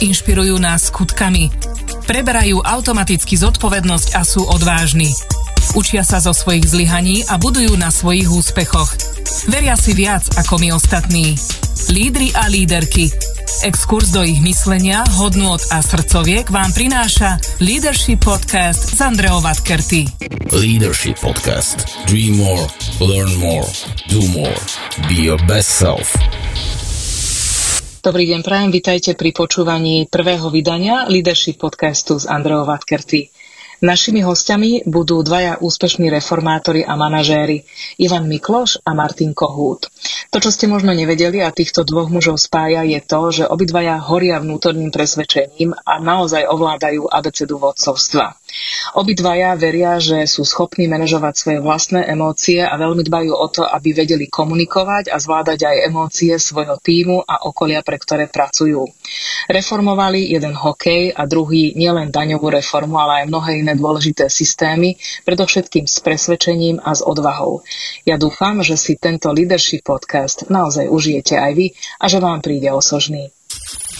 Inšpirujú nás skutkami. Preberajú automaticky zodpovednosť a sú odvážni. Učia sa zo svojich zlyhaní a budujú na svojich úspechoch. Veria si viac ako my ostatní. Lídry a líderky. Exkurs do ich myslenia, hodnôt a srdcoviek vám prináša Leadership Podcast z Andreou Vatkerty. Leadership Podcast. Dream more, learn more, do more. Be your best self. Dobrý deň, prajem, vitajte pri počúvaní prvého vydania Leadership podcastu z Andreou Vatkerty. Našimi hostiami budú dvaja úspešní reformátori a manažéri, Ivan Mikloš a Martin Kohút. To, čo ste možno nevedeli a týchto dvoch mužov spája, je to, že obidvaja horia vnútorným presvedčením a naozaj ovládajú abecedu vodcovstva. Obidvaja veria, že sú schopní manažovať svoje vlastné emócie a veľmi dbajú o to, aby vedeli komunikovať a zvládať aj emócie svojho týmu a okolia, pre ktoré pracujú. Reformovali jeden hokej a druhý nielen daňovú reformu, ale aj mnohé iné dôležité systémy, predovšetkým s presvedčením a s odvahou. Ja dúfam, že si tento Leadership podcast naozaj užijete aj vy a že vám príde osožný.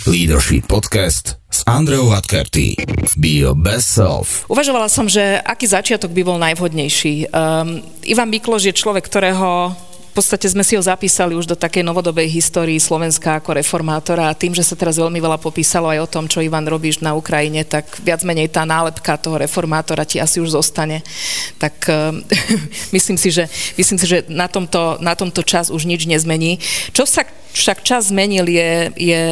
Leadership Podcast s Andreou Vatkerty. Be your best self. Uvažovala som, že aký začiatok by bol najvhodnejší. Um, Ivan Mikloš je človek, ktorého v podstate sme si ho zapísali už do takej novodobej histórii Slovenska ako reformátora a tým, že sa teraz veľmi veľa popísalo aj o tom, čo Ivan robíš na Ukrajine, tak viac menej tá nálepka toho reformátora ti asi už zostane. Tak uh, myslím, si, že, myslím si, že na tomto, na tomto čas už nič nezmení. Čo sa však čas zmenil je, je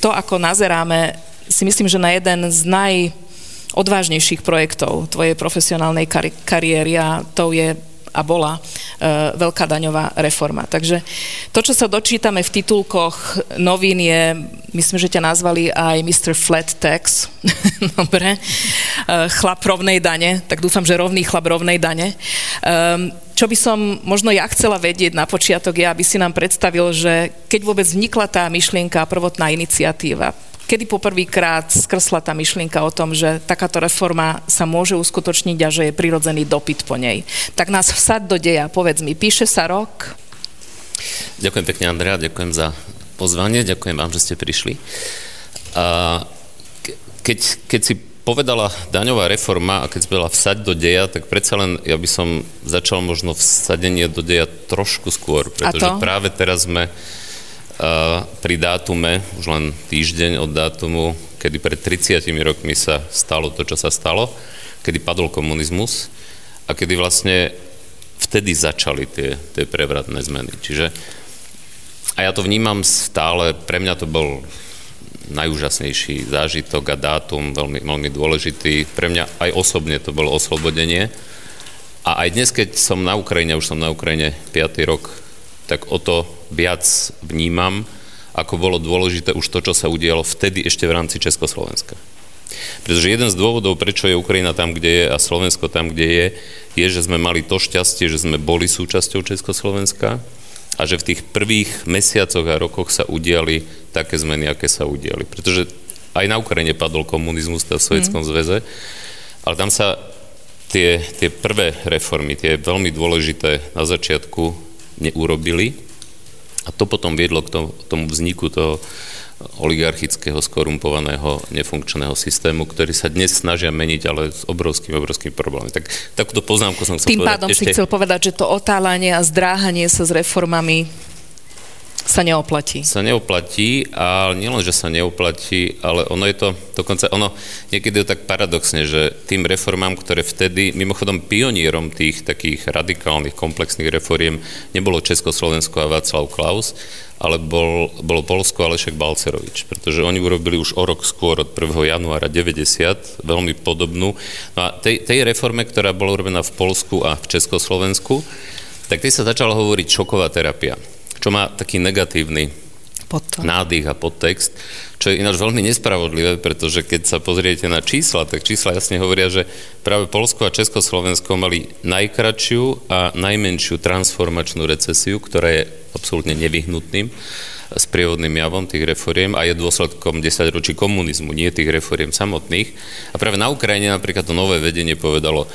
to, ako nazeráme, si myslím, že na jeden z najodvážnejších projektov tvojej profesionálnej kari- kariéry a to je a bola e, veľká daňová reforma. Takže to, čo sa dočítame v titulkoch novín je, myslím, že ťa nazvali aj Mr. Flat Tax, dobre, e, chlap rovnej dane, tak dúfam, že rovný chlap rovnej dane. E, čo by som možno ja chcela vedieť na počiatok je, aby si nám predstavil, že keď vôbec vznikla tá myšlienka, prvotná iniciatíva, kedy poprvýkrát skrsla tá myšlienka o tom, že takáto reforma sa môže uskutočniť a že je prirodzený dopyt po nej. Tak nás vsad do deja, povedz mi, píše sa rok? Ďakujem pekne, Andrea, ďakujem za pozvanie, ďakujem vám, že ste prišli. A keď, keď si povedala daňová reforma a keď povedala vsať do deja, tak predsa len ja by som začal možno vsadenie do deja trošku skôr, pretože práve teraz sme pri dátume, už len týždeň od dátumu, kedy pred 30 rokmi sa stalo to, čo sa stalo, kedy padol komunizmus a kedy vlastne vtedy začali tie, tie prevratné zmeny. Čiže a ja to vnímam stále, pre mňa to bol najúžasnejší zážitok a dátum, veľmi, veľmi dôležitý. Pre mňa aj osobne to bolo oslobodenie. A aj dnes, keď som na Ukrajine, už som na Ukrajine 5. rok, tak o to viac vnímam, ako bolo dôležité už to, čo sa udialo vtedy ešte v rámci Československa. Pretože jeden z dôvodov, prečo je Ukrajina tam, kde je a Slovensko tam, kde je, je, že sme mali to šťastie, že sme boli súčasťou Československa a že v tých prvých mesiacoch a rokoch sa udiali také zmeny, aké sa udiali. Pretože aj na Ukrajine padol komunizmus v Sovjetskom mm. zväze, ale tam sa tie, tie prvé reformy, tie veľmi dôležité na začiatku neurobili. A to potom viedlo k tomu vzniku toho oligarchického, skorumpovaného, nefunkčného systému, ktorý sa dnes snažia meniť, ale s obrovským, obrovským problémom. Tak takúto poznámku som chcel Tým povedať. Tým pádom ešte... si chcel povedať, že to otálanie a zdráhanie sa s reformami sa neoplatí. Sa neoplatí a nielen, že sa neoplatí, ale ono je to dokonca, ono niekedy je tak paradoxne, že tým reformám, ktoré vtedy, mimochodom pionierom tých takých radikálnych, komplexných reforiem nebolo Československo a Václav Klaus, ale bol, bol Polsko Alešek Balcerovič, pretože oni urobili už o rok skôr, od 1. januára 90, veľmi podobnú. No a tej, tej reforme, ktorá bola urobená v Polsku a v Československu, tak tej sa začala hovoriť šoková terapia čo má taký negatívny Podto. nádych a podtext, čo je ináč veľmi nespravodlivé, pretože keď sa pozriete na čísla, tak čísla jasne hovoria, že práve Polsko a Československo mali najkračšiu a najmenšiu transformačnú recesiu, ktorá je absolútne nevyhnutným sprievodným javom tých reforiem a je dôsledkom 10 ročí komunizmu, nie tých reforiem samotných. A práve na Ukrajine napríklad to nové vedenie povedalo,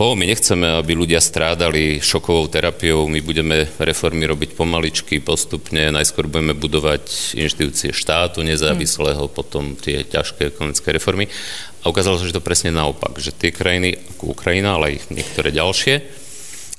ho, my nechceme, aby ľudia strádali šokovou terapiou, my budeme reformy robiť pomaličky, postupne, najskôr budeme budovať inštitúcie štátu nezávislého, hmm. potom tie ťažké ekonomické reformy. A ukázalo sa, že to presne naopak, že tie krajiny ako Ukrajina, ale aj niektoré ďalšie,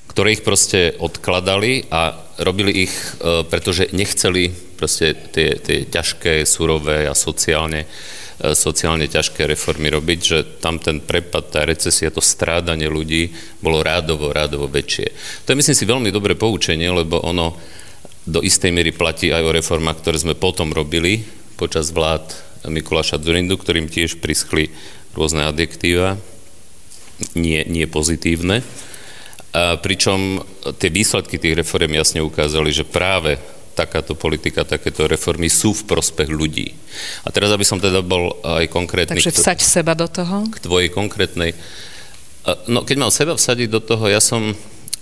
ktoré ich proste odkladali a robili ich, e, pretože nechceli proste tie, tie ťažké, surové a sociálne E, sociálne ťažké reformy robiť, že tam ten prepad, tá recesia, to strádanie ľudí bolo rádovo, rádovo väčšie. To je myslím si veľmi dobré poučenie, lebo ono do istej miery platí aj o reformách, ktoré sme potom robili počas vlád Mikuláša Zurindu, ktorým tiež priskli rôzne adjektíva, nie, nie pozitívne. A pričom tie výsledky tých reform jasne ukázali, že práve takáto politika, takéto reformy sú v prospech ľudí. A teraz, aby som teda bol aj konkrétny... Takže vsať k, seba do toho? K tvojej konkrétnej... No, keď mal seba vsadiť do toho, ja som,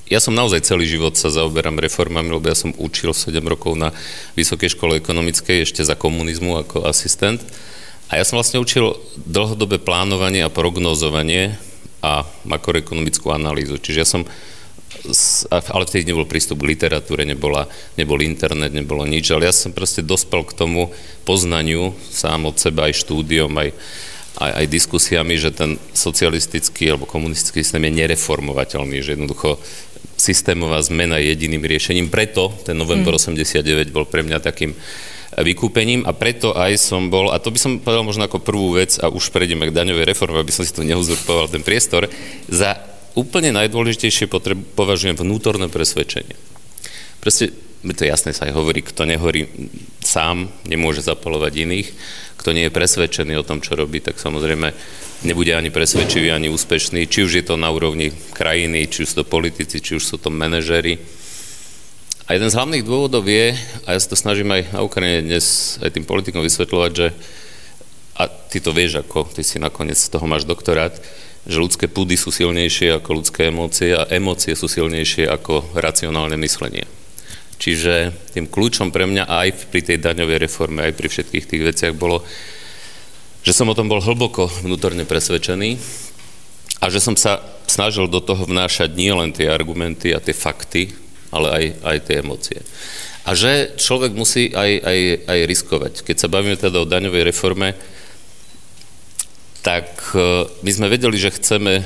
ja som naozaj celý život sa zaoberám reformami, lebo ja som učil 7 rokov na Vysokej škole ekonomickej ešte za komunizmu ako asistent. A ja som vlastne učil dlhodobé plánovanie a prognózovanie a makroekonomickú analýzu. Čiže ja som ale vtedy nebol prístup k literatúre, nebola, nebol internet, nebolo nič, ale ja som proste dospel k tomu poznaniu sám od seba aj štúdiom, aj, aj, aj diskusiami, že ten socialistický alebo komunistický systém je nereformovateľný, že jednoducho systémová zmena je jediným riešením. Preto ten november mm. 89 bol pre mňa takým vykúpením a preto aj som bol, a to by som povedal možno ako prvú vec, a už prejdeme k daňovej reforme, aby som si tu neuzurpoval ten priestor, za úplne najdôležitejšie potreb, považujem vnútorné presvedčenie. Proste, to jasne sa aj hovorí, kto nehorí sám, nemôže zapalovať iných. Kto nie je presvedčený o tom, čo robí, tak samozrejme nebude ani presvedčivý, ani úspešný. Či už je to na úrovni krajiny, či už sú to politici, či už sú to manažéri. A jeden z hlavných dôvodov je, a ja sa to snažím aj na Ukrajine dnes aj tým politikom vysvetľovať, že a ty to vieš, ako ty si nakoniec z toho máš doktorát, že ľudské púdy sú silnejšie ako ľudské emócie a emócie sú silnejšie ako racionálne myslenie. Čiže tým kľúčom pre mňa aj pri tej daňovej reforme, aj pri všetkých tých veciach bolo, že som o tom bol hlboko vnútorne presvedčený a že som sa snažil do toho vnášať nie len tie argumenty a tie fakty, ale aj, aj tie emócie. A že človek musí aj, aj, aj riskovať. Keď sa bavíme teda o daňovej reforme, tak e, my sme vedeli, že chceme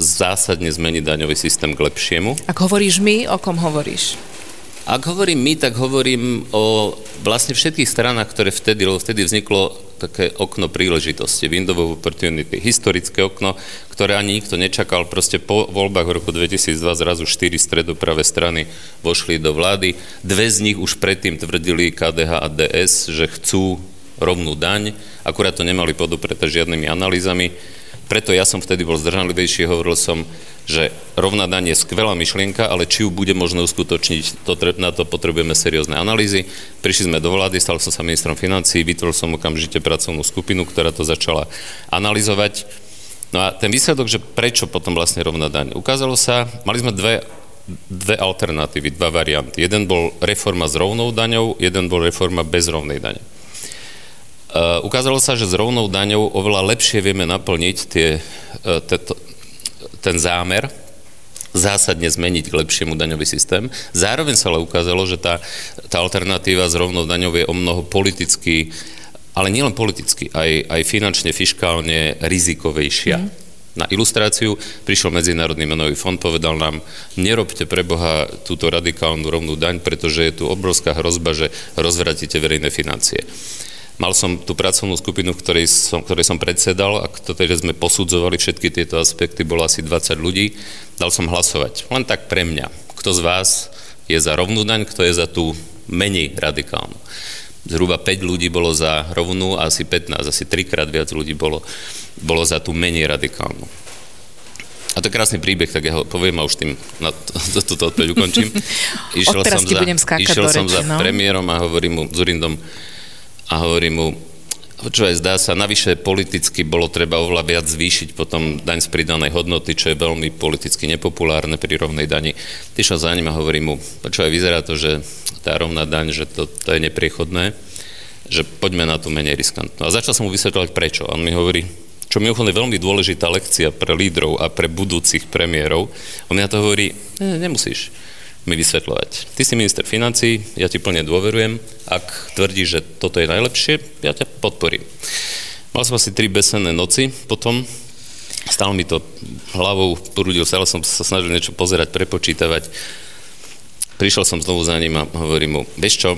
zásadne zmeniť daňový systém k lepšiemu. Ak hovoríš my, o kom hovoríš? Ak hovorím my, tak hovorím o vlastne všetkých stranách, ktoré vtedy, lebo vtedy vzniklo také okno príležitosti, window of opportunity, historické okno, ktoré ani nikto nečakal. Proste po voľbách v roku 2002 zrazu štyri stredopravé strany vošli do vlády. Dve z nich už predtým tvrdili KDH a DS, že chcú rovnú daň, akurát to nemali podopreté žiadnymi analýzami. Preto ja som vtedy bol zdržanlivejší, hovoril som, že rovná daň je skvelá myšlienka, ale či ju bude možno uskutočniť, to, na to potrebujeme seriózne analýzy. Prišli sme do vlády, stal som sa ministrom financí, vytvoril som okamžite pracovnú skupinu, ktorá to začala analyzovať. No a ten výsledok, že prečo potom vlastne rovná daň? Ukázalo sa, mali sme dve dve alternatívy, dva varianty. Jeden bol reforma s rovnou daňou, jeden bol reforma bez rovnej dane. Uh, ukázalo sa, že s rovnou daňou oveľa lepšie vieme naplniť tie, uh, teto, ten zámer, zásadne zmeniť k lepšiemu daňový systém. Zároveň sa ale ukázalo, že tá, tá alternatíva s rovnou daňou je o mnoho politicky, ale nielen politicky, aj, aj finančne, fiskálne rizikovejšia. Mm. Na ilustráciu prišiel Medzinárodný menový fond, povedal nám, nerobte pre Boha túto radikálnu rovnú daň, pretože je tu obrovská hrozba, že rozvratíte verejné financie. Mal som tú pracovnú skupinu, ktorej som, ktorej som predsedal a ktorej sme posudzovali všetky tieto aspekty, bolo asi 20 ľudí. Dal som hlasovať. Len tak pre mňa. Kto z vás je za rovnú daň, kto je za tú menej radikálnu. Zhruba 5 ľudí bolo za rovnú a asi 15, asi trikrát viac ľudí bolo, bolo za tú menej radikálnu. A to je krásny príbeh, tak ja ho poviem a už tým na túto odpoveď ukončím. Išiel som za, išiel som za no? premiérom a hovorím mu, Zurindom, a hovorím mu, čo aj zdá sa, navyše politicky bolo treba oveľa viac zvýšiť potom daň z pridanej hodnoty, čo je veľmi politicky nepopulárne pri rovnej dani. Tyšiel za ním a hovorím mu, aj vyzerá to, že tá rovná daň, že to, to je nepriechodné, že poďme na tú menej riskantnú. A začal som mu vysvetľovať prečo. On mi hovorí, čo mimochodom je veľmi dôležitá lekcia pre lídrov a pre budúcich premiérov. On mi na to hovorí, ne, nemusíš mi vysvetľovať. Ty si minister financí, ja ti plne dôverujem, ak tvrdíš, že toto je najlepšie, ja ťa podporím. Mal som asi tri besenné noci potom, stále mi to hlavou prúdil, stále som sa snažil niečo pozerať, prepočítavať. Prišiel som znovu za ním a hovorím mu, vieš čo,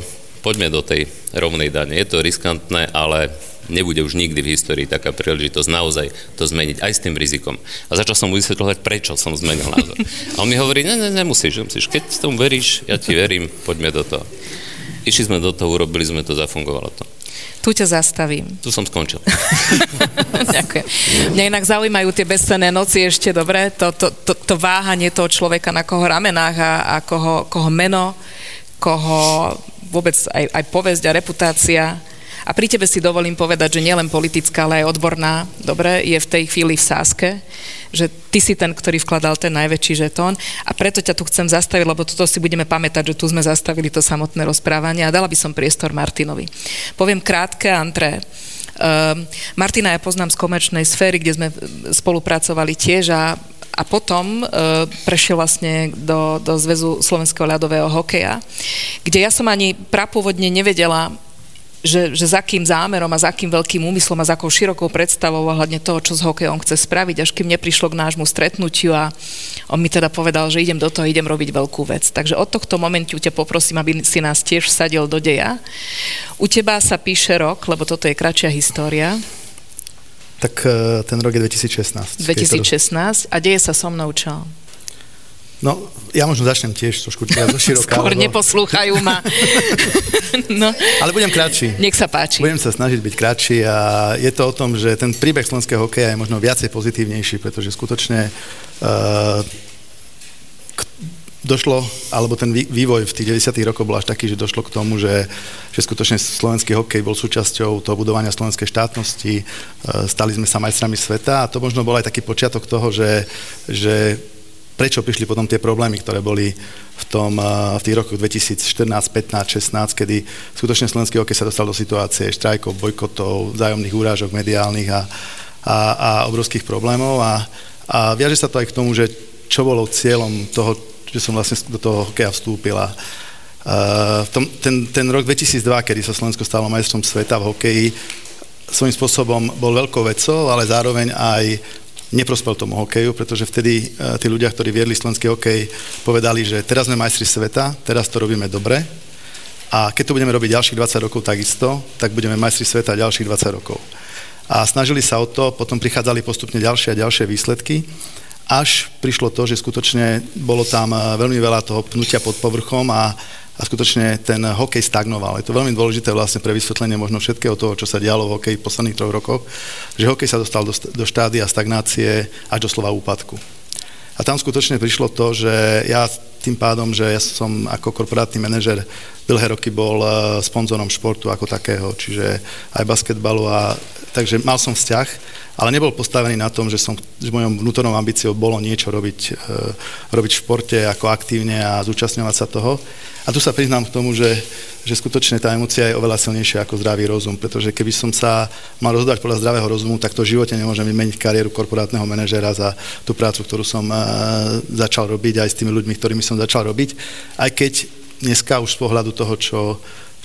poďme do tej rovnej dane. Je to riskantné, ale nebude už nikdy v histórii taká príležitosť naozaj to zmeniť aj s tým rizikom. A začal som mu vysvetľovať, prečo som zmenil názor. A on mi hovorí, ne, ne, nemusíš, nemusíš. Keď tomu veríš, ja ti verím, poďme do toho. Išli sme do toho, urobili sme to, zafungovalo to. Tu ťa zastavím. Tu som skončil. Ďakujem. Mňa inak zaujímajú tie bezcenné noci ešte, dobre? To, to, to, to váhanie toho človeka na koho ramenách a, a koho, koho meno, koho vôbec aj, aj povesť a reputácia a pri tebe si dovolím povedať, že nielen politická, ale aj odborná, dobre, je v tej chvíli v sáske, že ty si ten, ktorý vkladal ten najväčší žetón a preto ťa tu chcem zastaviť, lebo toto si budeme pamätať, že tu sme zastavili to samotné rozprávanie a dala by som priestor Martinovi. Poviem krátke, Antré. Uh, Martina ja poznám z komerčnej sféry, kde sme spolupracovali tiež a a potom e, prešiel vlastne do, do Zväzu slovenského ľadového hokeja, kde ja som ani prapôvodne nevedela, že, že za akým zámerom a za akým veľkým úmyslom a za akou širokou predstavou ohľadne toho, čo s hokejom chce spraviť, až kým neprišlo k nášmu stretnutiu a on mi teda povedal, že idem do toho, idem robiť veľkú vec. Takže od tohto momentu ťa poprosím, aby si nás tiež vsadil do deja. U teba sa píše rok, lebo toto je kratšia história. Tak e, ten rok je 2016. 2016 a deje sa so mnou čo? No, ja možno začnem tiež trošku zo široká. Skôr lebo... neposlúchajú ma. no. Ale budem kratší. Nech sa páči. Budem sa snažiť byť kratší a je to o tom, že ten príbeh slovenského hokeja je možno viacej pozitívnejší, pretože skutočne uh, došlo, alebo ten vývoj v tých 90. rokoch bol až taký, že došlo k tomu, že, že skutočne slovenský hokej bol súčasťou toho budovania slovenskej štátnosti, uh, stali sme sa majstrami sveta a to možno bol aj taký počiatok toho, že, že prečo prišli potom tie problémy, ktoré boli v, tom, v tých rokoch 2014, 15, 16, kedy skutočne slovenský hokej sa dostal do situácie štrajkov, bojkotov, vzájomných úrážok mediálnych a, a, a obrovských problémov. A, a viaže sa to aj k tomu, že čo bolo cieľom toho, že som vlastne do toho hokeja vstúpil. A Uh, tom, ten, ten rok 2002, kedy sa Slovensko stalo majstrom sveta v hokeji, svojím spôsobom bol veľkou vecou, ale zároveň aj neprospel tomu hokeju, pretože vtedy uh, tí ľudia, ktorí viedli slovenský hokej, povedali, že teraz sme majstri sveta, teraz to robíme dobre a keď to budeme robiť ďalších 20 rokov takisto, tak budeme majstri sveta ďalších 20 rokov. A snažili sa o to, potom prichádzali postupne ďalšie a ďalšie výsledky, až prišlo to, že skutočne bolo tam e, veľmi veľa toho pnutia pod povrchom a a skutočne ten hokej stagnoval. Je to veľmi dôležité vlastne pre vysvetlenie možno všetkého toho, čo sa dialo v hokeji v posledných troch rokoch, že hokej sa dostal do, do štádia stagnácie až do slova úpadku. A tam skutočne prišlo to, že ja tým pádom, že ja som ako korporátny manažer dlhé roky bol e, sponzorom športu ako takého, čiže aj basketbalu a takže mal som vzťah, ale nebol postavený na tom, že som že mojom vnútornou ambíciou bolo niečo robiť, e, robiť v športe ako aktívne a zúčastňovať sa toho. A tu sa priznám k tomu, že, že skutočne tá emocia je oveľa silnejšia ako zdravý rozum, pretože keby som sa mal rozdať podľa zdravého rozumu, tak to v živote nemôžem vymeniť kariéru korporátneho manažera za tú prácu, ktorú som uh, začal robiť aj s tými ľuďmi, ktorými som začal robiť. Aj keď dneska už z pohľadu toho, čo,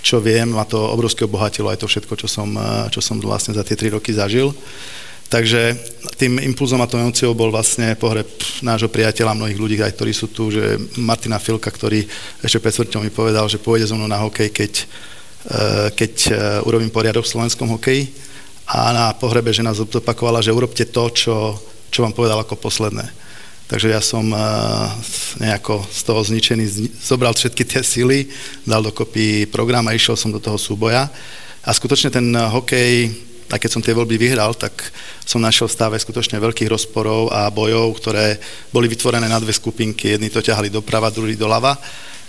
čo viem, ma to obrovské obohatilo aj to všetko, čo som, uh, čo som vlastne za tie tri roky zažil. Takže tým impulzom a tou emociou bol vlastne pohreb nášho priateľa, mnohých ľudí, aj ktorí sú tu, že Martina Filka, ktorý ešte pred smrťou mi povedal, že pôjde so mnou na hokej, keď, eh, keď eh, urobím poriadok v slovenskom hokeji. A na pohrebe žena zopakovala, že urobte to, čo, čo vám povedal ako posledné. Takže ja som eh, nejako z toho zničený, zobral všetky tie sily, dal dokopy program a išiel som do toho súboja. A skutočne ten hokej a keď som tie voľby vyhral, tak som našiel v stave skutočne veľkých rozporov a bojov, ktoré boli vytvorené na dve skupinky. Jedni to ťahali doprava, druhý doľava.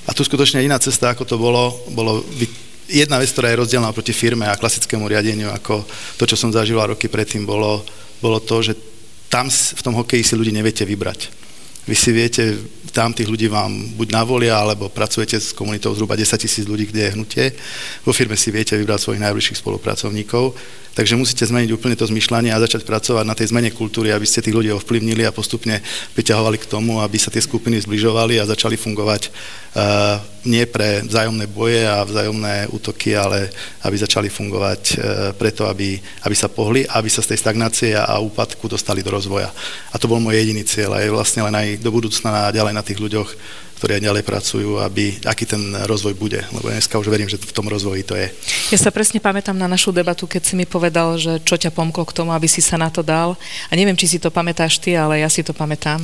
A tu skutočne iná cesta, ako to bolo, bolo jedna vec, ktorá je rozdielna proti firme a klasickému riadeniu, ako to, čo som zažíval roky predtým, bolo, bolo to, že tam v tom hokeji si ľudí neviete vybrať. vy si viete, tam tých ľudí vám buď navolia, alebo pracujete s komunitou zhruba 10 tisíc ľudí, kde je hnutie. Vo firme si viete vybrať svojich najbližších spolupracovníkov Takže musíte zmeniť úplne to zmyšľanie a začať pracovať na tej zmene kultúry, aby ste tých ľudí ovplyvnili a postupne priťahovali k tomu, aby sa tie skupiny zbližovali a začali fungovať uh, nie pre vzájomné boje a vzájomné útoky, ale aby začali fungovať uh, preto, aby, aby sa pohli a aby sa z tej stagnácie a úpadku dostali do rozvoja. A to bol môj jediný cieľ a je vlastne len aj do budúcna a ďalej na tých ľuďoch ktorí aj ďalej pracujú, aby, aký ten rozvoj bude. Lebo dneska už verím, že v tom rozvoji to je. Ja sa presne pamätám na našu debatu, keď si mi povedal, že čo ťa pomklo k tomu, aby si sa na to dal. A neviem, či si to pamätáš ty, ale ja si to pamätám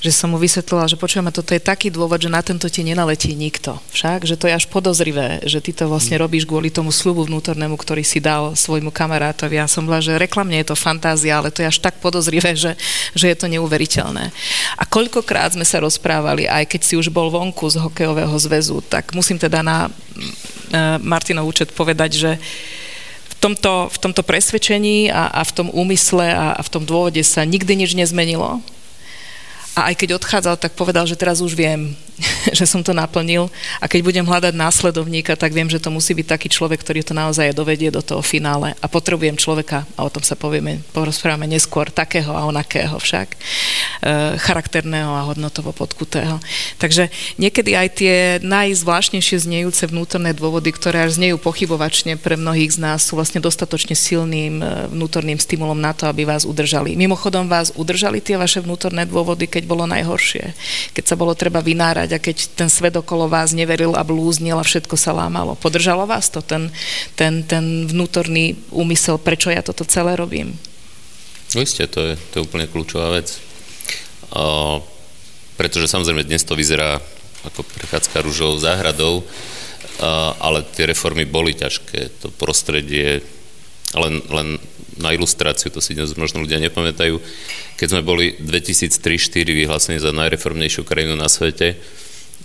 že som mu vysvetlila, že počujeme, toto je taký dôvod, že na tento ti nenaletí nikto. Však, že to je až podozrivé, že ty to vlastne mm. robíš kvôli tomu slubu vnútornému, ktorý si dal svojmu kamarátovi. Ja som bola, že reklamne je to fantázia, ale to je až tak podozrivé, že, že je to neuveriteľné. A koľkokrát sme sa rozprávali, aj keď si už bol vonku z hokejového zväzu, tak musím teda na Martinov účet povedať, že v tomto, v tomto presvedčení a, a v tom úmysle a, a v tom dôvode sa nikdy nič nezmenilo a aj keď odchádzal, tak povedal, že teraz už viem, že som to naplnil a keď budem hľadať následovníka, tak viem, že to musí byť taký človek, ktorý to naozaj dovedie do toho finále a potrebujem človeka, a o tom sa povieme, porozprávame neskôr, takého a onakého však, e, charakterného a hodnotovo podkutého. Takže niekedy aj tie najzvláštnejšie znejúce vnútorné dôvody, ktoré až znejú pochybovačne pre mnohých z nás, sú vlastne dostatočne silným e, vnútorným stimulom na to, aby vás udržali. Mimochodom vás udržali tie vaše vnútorné dôvody, keď bolo najhoršie, keď sa bolo treba vynárať a keď ten svet okolo vás neveril a blúznil a všetko sa lámalo. Podržalo vás to, ten, ten, ten vnútorný úmysel, prečo ja toto celé robím? No isté, to je, to je úplne kľúčová vec. O, pretože samozrejme dnes to vyzerá ako prechádzka rúžovou záhradou, ale tie reformy boli ťažké. To prostredie len, len na ilustráciu, to si dnes možno ľudia nepamätajú, keď sme boli 2003-2004 vyhlásení za najreformnejšiu krajinu na svete,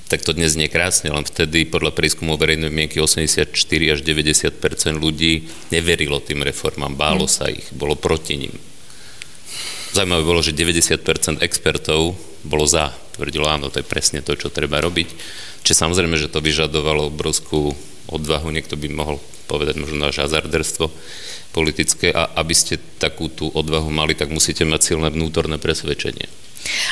tak to dnes nie krásne, len vtedy podľa prieskumov verejnej mienky 84 až 90 ľudí neverilo tým reformám, bálo sa ich, bolo proti ním. Zajímavé bolo, že 90 expertov bolo za, tvrdilo áno, to je presne to, čo treba robiť. Čiže samozrejme, že to vyžadovalo obrovskú odvahu, niekto by mohol povedať možno až hazarderstvo politické a aby ste takú tú odvahu mali, tak musíte mať silné vnútorné presvedčenie.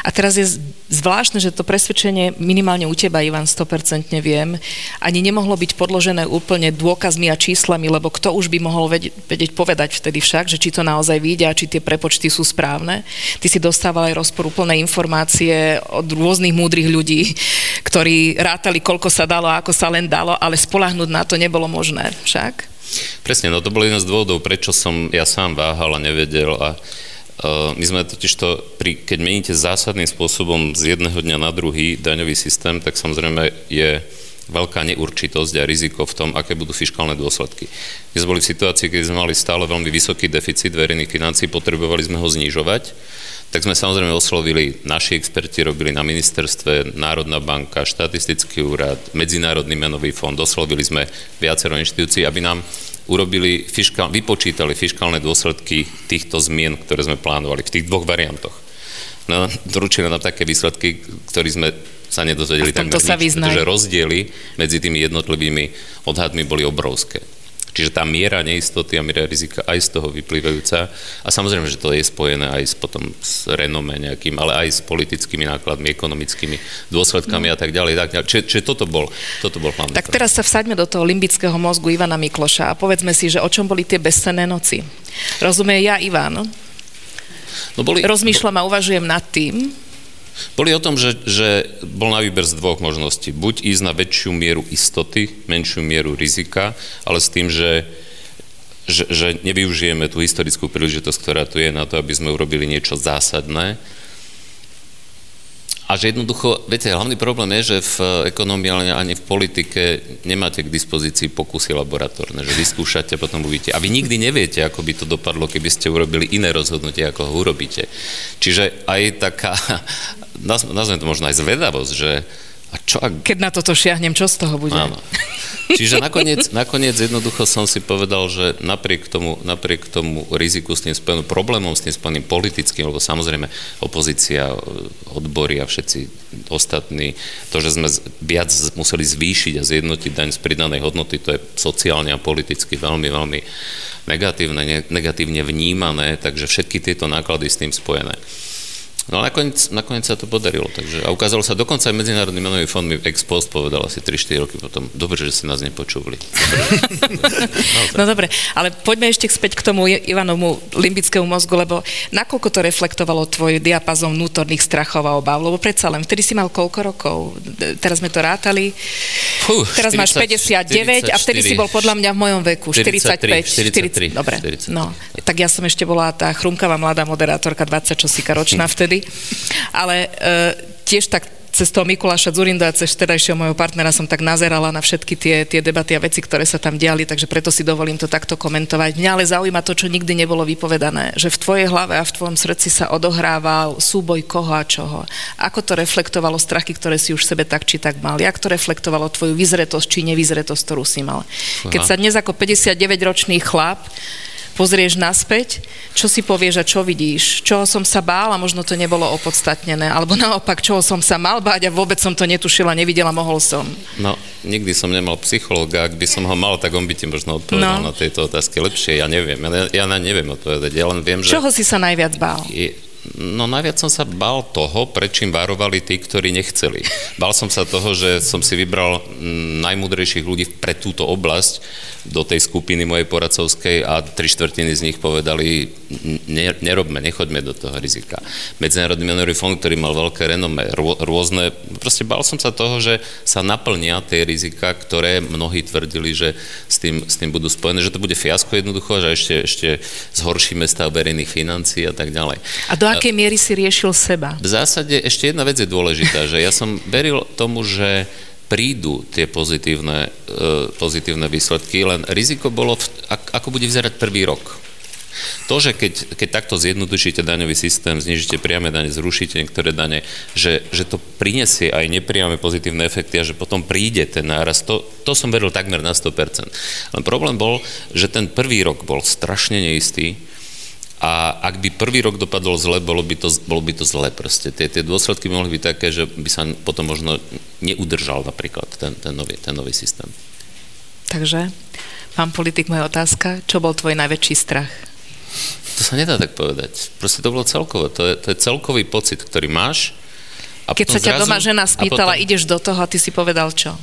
A teraz je zvláštne, že to presvedčenie minimálne u teba, Ivan, 100% viem, ani nemohlo byť podložené úplne dôkazmi a číslami, lebo kto už by mohol vedieť, povedať vtedy však, že či to naozaj vidia, či tie prepočty sú správne. Ty si dostával aj rozporúplné informácie od rôznych múdrych ľudí, ktorí rátali, koľko sa dalo a ako sa len dalo, ale spolahnúť na to nebolo možné však. Presne, no to bol jeden z dôvodov, prečo som ja sám váhal a nevedel a uh, my sme totiž to, pri, keď meníte zásadným spôsobom z jedného dňa na druhý daňový systém, tak samozrejme je veľká neurčitosť a riziko v tom, aké budú fiskálne dôsledky. My sme boli v situácii, keď sme mali stále veľmi vysoký deficit verejných financií, potrebovali sme ho znižovať tak sme samozrejme oslovili, naši experti robili na ministerstve, Národná banka, štatistický úrad, Medzinárodný menový fond, oslovili sme viacero inštitúcií, aby nám urobili fiskál, vypočítali fiskálne dôsledky týchto zmien, ktoré sme plánovali v tých dvoch variantoch. No, doručili nám také výsledky, ktoré sme sa nedozvedeli takmer nič, pretože rozdiely medzi tými jednotlivými odhadmi boli obrovské. Čiže tá miera neistoty a miera rizika aj z toho vyplývajúca a samozrejme, že to je spojené aj s, potom s renome nejakým, ale aj s politickými nákladmi, ekonomickými dôsledkami no. a tak ďalej. Tak ďalej. Čiže, čiže toto bol, toto bol hlavný Tak teraz sa vsaďme do toho limbického mozgu Ivana Mikloša a povedzme si, že o čom boli tie bezcenné noci. Rozumie ja, Ivan? No boli, Rozmýšľam a uvažujem nad tým, boli o tom, že, že bol na výber z dvoch možností. Buď ísť na väčšiu mieru istoty, menšiu mieru rizika, ale s tým, že, že, že nevyužijeme tú historickú príležitosť, ktorá tu je na to, aby sme urobili niečo zásadné, a že jednoducho, viete, hlavný problém je, že v ekonomii, ale ani v politike nemáte k dispozícii pokusy laboratórne, že vyskúšate, potom uvidíte. A vy nikdy neviete, ako by to dopadlo, keby ste urobili iné rozhodnutie, ako ho urobíte. Čiže aj taká, nazvem to možno aj zvedavosť, že A čo ak... Keď na toto šiahnem, čo z toho bude? Áno. Čiže nakoniec, nakoniec jednoducho som si povedal, že napriek tomu, napriek tomu riziku s tým spojeným, problémom s tým spojeným politickým, lebo samozrejme opozícia, odbory a všetci ostatní, to, že sme viac museli zvýšiť a zjednotiť daň z pridanej hodnoty, to je sociálne a politicky veľmi, veľmi negatívne, negatívne vnímané, takže všetky tieto náklady s tým spojené. No a nakoniec, nakoniec sa to podarilo. Takže, a ukázalo sa, dokonca aj Medzinárodný menový fond mi ex post povedal asi 3-4 roky potom, dobre, že si nás nepočuli. no dobre, ale poďme ešte späť k tomu Ivanovmu limbickému mozgu, lebo nakoľko to reflektovalo tvoj diapazon vnútorných strachov a obav? Lebo predsa len, vtedy si mal koľko rokov? Teraz sme to rátali. Fú, Teraz 40, máš 59 44, a vtedy si bol podľa mňa v mojom veku. 43, 45. 43, 40, dobre, 43. no. Tak ja som ešte bola tá chrumkavá mladá moderátorka 20 čosíka ročná vtedy vtedy. Ale e, tiež tak cez toho Mikuláša Zurinda a cez vtedajšieho môjho partnera som tak nazerala na všetky tie, tie debaty a veci, ktoré sa tam diali, takže preto si dovolím to takto komentovať. Mňa ale zaujíma to, čo nikdy nebolo vypovedané, že v tvojej hlave a v tvojom srdci sa odohrával súboj koho a čoho. Ako to reflektovalo strachy, ktoré si už sebe tak či tak mal? Jak to reflektovalo tvoju vyzretosť či nevyzretosť, ktorú si mal? Keď sa dnes ako 59-ročný chlap pozrieš naspäť, čo si povieš a čo vidíš, čoho som sa bál a možno to nebolo opodstatnené, alebo naopak, čoho som sa mal báť a vôbec som to netušila, nevidela, mohol som. No, nikdy som nemal psychológa, ak by som ho mal, tak on by ti možno odpovedal no. na tieto otázky lepšie, ja neviem, ja, ja na neviem odpovedať, ja len viem, že... Čoho si sa najviac bál? Je, No najviac som sa bál toho, prečím varovali tí, ktorí nechceli. Bál som sa toho, že som si vybral najmudrejších ľudí pre túto oblasť, do tej skupiny mojej poradcovskej a tri štvrtiny z nich povedali, nerobme, nechoďme do toho rizika. Medzinárodný menový fond, ktorý mal veľké renome, rôzne, proste bal som sa toho, že sa naplnia tie rizika, ktoré mnohí tvrdili, že s tým, s tým budú spojené, že to bude fiasko jednoducho, že ešte, ešte zhoršíme stav verejných financií a tak ďalej. A do akej miery si riešil seba? V zásade ešte jedna vec je dôležitá, že ja som veril tomu, že prídu tie pozitívne, e, pozitívne výsledky, len riziko bolo, ako bude vyzerať prvý rok. To, že keď, keď takto zjednodušíte daňový systém, znižíte priame dane, zrušíte niektoré dane, že, že to prinesie aj nepriame pozitívne efekty a že potom príde ten náraz, to, to som veril takmer na 100%. Len problém bol, že ten prvý rok bol strašne neistý, a ak by prvý rok dopadol zle, bolo by to, bolo by to zle proste. Tie, tie dôsledky mohli byť také, že by sa potom možno neudržal napríklad ten, ten, nový, ten nový systém. Takže, pán politik, moja otázka, čo bol tvoj najväčší strach? To sa nedá tak povedať. Proste to bolo celkové. To je, to je celkový pocit, ktorý máš. A Keď sa ťa zrazu, doma žena spýtala, potom... ideš do toho a ty si povedal čo?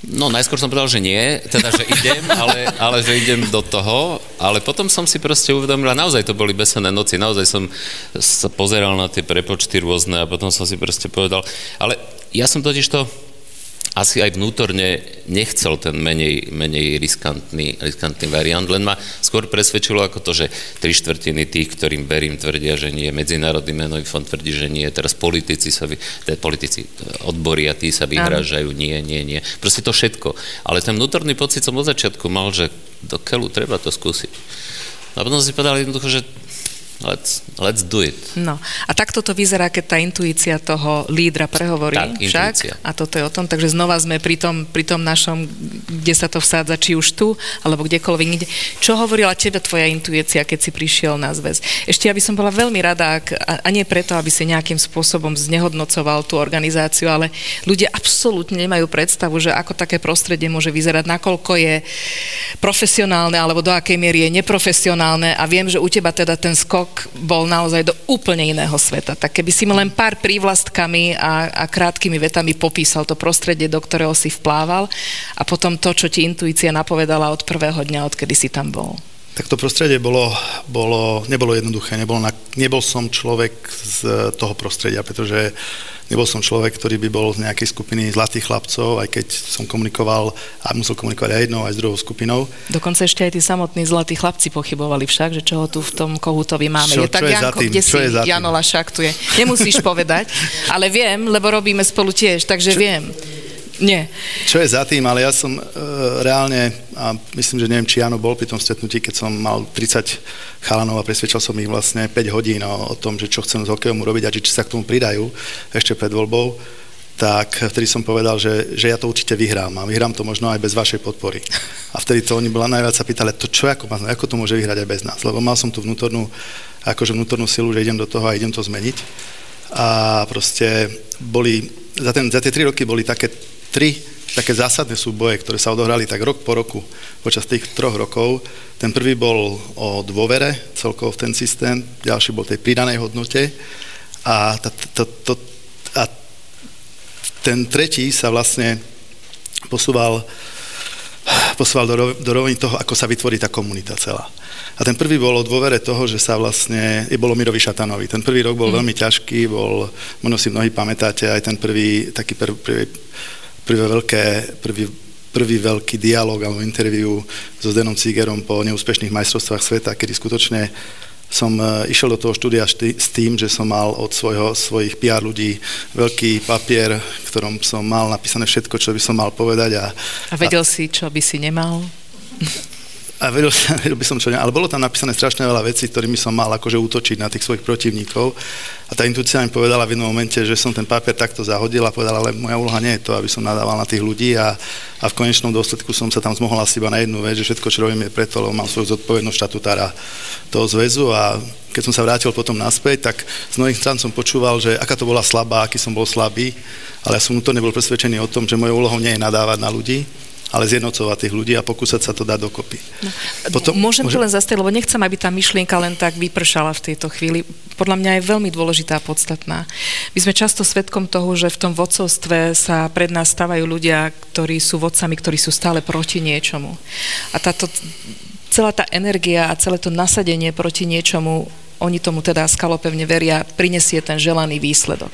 No, najskôr som povedal, že nie, teda, že idem, ale, ale že idem do toho, ale potom som si proste uvedomil, a naozaj to boli besené noci, naozaj som sa pozeral na tie prepočty rôzne a potom som si proste povedal, ale ja som totiž to, asi aj vnútorne nechcel ten menej, menej riskantný, riskantný variant, len ma skôr presvedčilo ako to, že tri štvrtiny tých, ktorým verím, tvrdia, že nie. Medzinárodný menový fond tvrdí, že nie. Teraz politici sa, vy, teda politici, odbory a tí sa vyhrážajú, nie, nie, nie. Proste to všetko. Ale ten vnútorný pocit som od začiatku mal, že do keľu treba to skúsiť. A potom si povedal jednoducho, že Let's, let's do it. No a takto to vyzerá, keď tá intuícia toho lídra prehovorí. Tak, však? Intuícia. A toto je o tom, takže znova sme pri tom, pri tom našom, kde sa to vsádza, či už tu, alebo kdekoľvek inde. Čo hovorila tebe tvoja intuícia, keď si prišiel na zväz? Ešte ja by som bola veľmi rada, ak, a, a nie preto, aby si nejakým spôsobom znehodnocoval tú organizáciu, ale ľudia absolútne nemajú predstavu, že ako také prostredie môže vyzerať, nakoľko je profesionálne, alebo do akej miery je neprofesionálne a viem, že u teba teda ten skok rok bol naozaj do úplne iného sveta. Tak keby si mi len pár prívlastkami a, a krátkými vetami popísal to prostredie, do ktorého si vplával a potom to, čo ti intuícia napovedala od prvého dňa, odkedy si tam bol. Tak to prostredie bolo, bolo, nebolo jednoduché. Nebol, na, nebol som človek z toho prostredia, pretože nebol som človek, ktorý by bol z nejakej skupiny zlatých chlapcov, aj keď som komunikoval a musel komunikovať aj jednou, aj s druhou skupinou. Dokonca ešte aj tí samotní zlatí chlapci pochybovali však, že čo ho tu v tom Kohutovi máme. Čo, je tak, čo je Janko, tým? kde čo si je Janola šaktuje. Nemusíš povedať, ale viem, lebo robíme spolu tiež, takže čo? viem. Nie. Čo je za tým, ale ja som e, reálne, a myslím, že neviem, či Jano bol pri tom stretnutí, keď som mal 30 chalanov a presvedčal som ich vlastne 5 hodín o, o tom, že čo chcem s hokejom urobiť a či, či sa k tomu pridajú ešte pred voľbou, tak vtedy som povedal, že, že ja to určite vyhrám a vyhrám to možno aj bez vašej podpory. A vtedy to oni bola najviac sa pýtali, to čo, ako, ako to môže vyhrať aj bez nás, lebo mal som tú vnútornú, akože vnútornú silu, že idem do toho a idem to zmeniť. A proste boli, za, ten, za tie tri roky boli také tri také zásadné súboje, ktoré sa odohrali tak rok po roku počas tých troch rokov. Ten prvý bol o dôvere celkovo v ten systém, ďalší bol tej pridanej hodnote a, to, to, to, a ten tretí sa vlastne posúval, posúval do, do roviny toho, ako sa vytvorí tá komunita celá. A ten prvý bol o dôvere toho, že sa vlastne, je bolo Mirovi Šatanovi. Ten prvý rok bol mm. veľmi ťažký, bol, možno si mnohí pamätáte, aj ten prvý, taký prv, prvý, prvé veľké, prvý, prvý veľký dialog alebo interviu so Zdenom Cigerom po neúspešných majstrovstvách sveta, kedy skutočne som e, išiel do toho štúdia s tým, že som mal od svojho, svojich PR ľudí veľký papier, v ktorom som mal napísané všetko, čo by som mal povedať. A, a vedel a, si, čo by si nemal? A vedel, vedel by som čo ale bolo tam napísané strašne veľa vecí, ktorými som mal akože útočiť na tých svojich protivníkov. A tá intuícia mi povedala v jednom momente, že som ten papier takto zahodil a povedala, ale moja úloha nie je to, aby som nadával na tých ľudí a, a v konečnom dôsledku som sa tam zmohol asi iba na jednu vec, že všetko, čo robím, je preto, lebo mám svoju zodpovednosť štatutára toho zväzu a keď som sa vrátil potom naspäť, tak z mnohých strán som počúval, že aká to bola slabá, aký som bol slabý, ale ja som vnútorne bol presvedčený o tom, že mojou úlohou nie je nadávať na ľudí, ale zjednocovať tých ľudí a pokúsať sa to dať dokopy. No. Potom, môžem to len zastaviť, lebo nechcem, aby tá myšlienka len tak vypršala v tejto chvíli. Podľa mňa je veľmi dôležitá a podstatná. My sme často svedkom toho, že v tom vodcovstve sa pred nás stávajú ľudia, ktorí sú vodcami, ktorí sú stále proti niečomu. A táto celá tá energia a celé to nasadenie proti niečomu oni tomu teda skalopevne veria, prinesie ten želaný výsledok.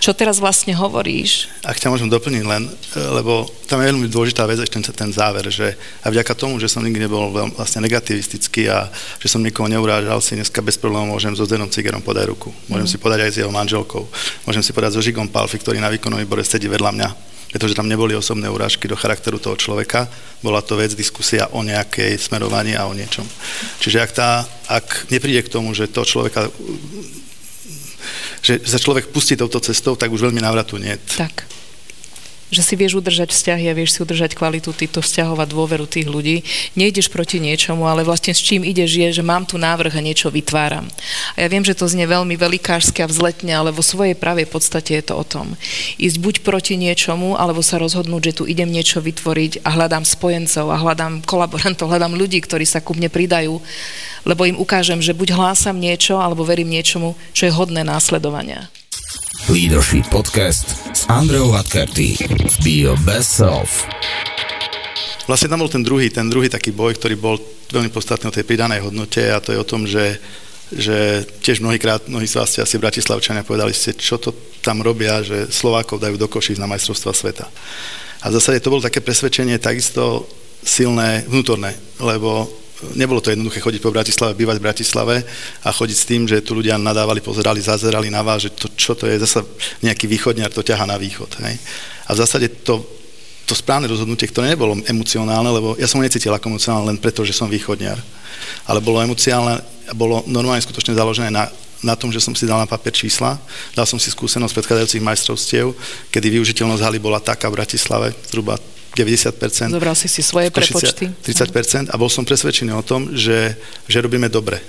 Čo teraz vlastne hovoríš? Ak ťa môžem doplniť len, lebo tam je veľmi dôležitá vec ešte ten, ten záver, že a vďaka tomu, že som nikdy nebol vlastne negativistický a že som nikoho neurážal, si dneska bez problémov môžem so Zdenom Cigerom podať ruku. Môžem mm. si podať aj s jeho manželkou. Môžem si podať so Žigom Palfi, ktorý na výkonový bore sedí vedľa mňa pretože tam neboli osobné urážky do charakteru toho človeka, bola to vec, diskusia o nejakej smerovaní a o niečom. Čiže ak, tá, ak nepríde k tomu, že to človeka že sa človek pustí touto cestou, tak už veľmi návratu nie. Tak že si vieš udržať vzťahy a vieš si udržať kvalitu týchto vzťahov a dôveru tých ľudí. Nejdeš proti niečomu, ale vlastne s čím ideš je, že mám tu návrh a niečo vytváram. A ja viem, že to znie veľmi velikářske a vzletne, ale vo svojej pravej podstate je to o tom. Ísť buď proti niečomu, alebo sa rozhodnúť, že tu idem niečo vytvoriť a hľadám spojencov a hľadám kolaborantov, hľadám ľudí, ktorí sa ku mne pridajú, lebo im ukážem, že buď hlásam niečo, alebo verím niečomu, čo je hodné následovania. Leadership Podcast s Andreou Vatkerty. Be your best self. Vlastne tam bol ten druhý, ten druhý taký boj, ktorý bol veľmi podstatný o tej pridanej hodnote a to je o tom, že, že tiež mnohýkrát, mnohí z vás ste asi Bratislavčania povedali ste, čo to tam robia, že Slovákov dajú do košíc na majstrovstva sveta. A v zásade to bolo také presvedčenie takisto silné, vnútorné, lebo nebolo to jednoduché chodiť po Bratislave, bývať v Bratislave a chodiť s tým, že tu ľudia nadávali, pozerali, zazerali na vás, že to, čo to je, zase nejaký východňar to ťaha na východ. Hej? A v zásade to, to správne rozhodnutie, ktoré nebolo emocionálne, lebo ja som ho necítil ako emocionálne len preto, že som východňar, ale bolo emocionálne, bolo normálne skutočne založené na na tom, že som si dal na papier čísla. Dal som si skúsenosť predchádzajúcich majstrovstiev, kedy využiteľnosť haly bola taká v Bratislave, zhruba 90%. Zobral si si svoje prepočty. 30% a bol som presvedčený o tom, že, že robíme dobre.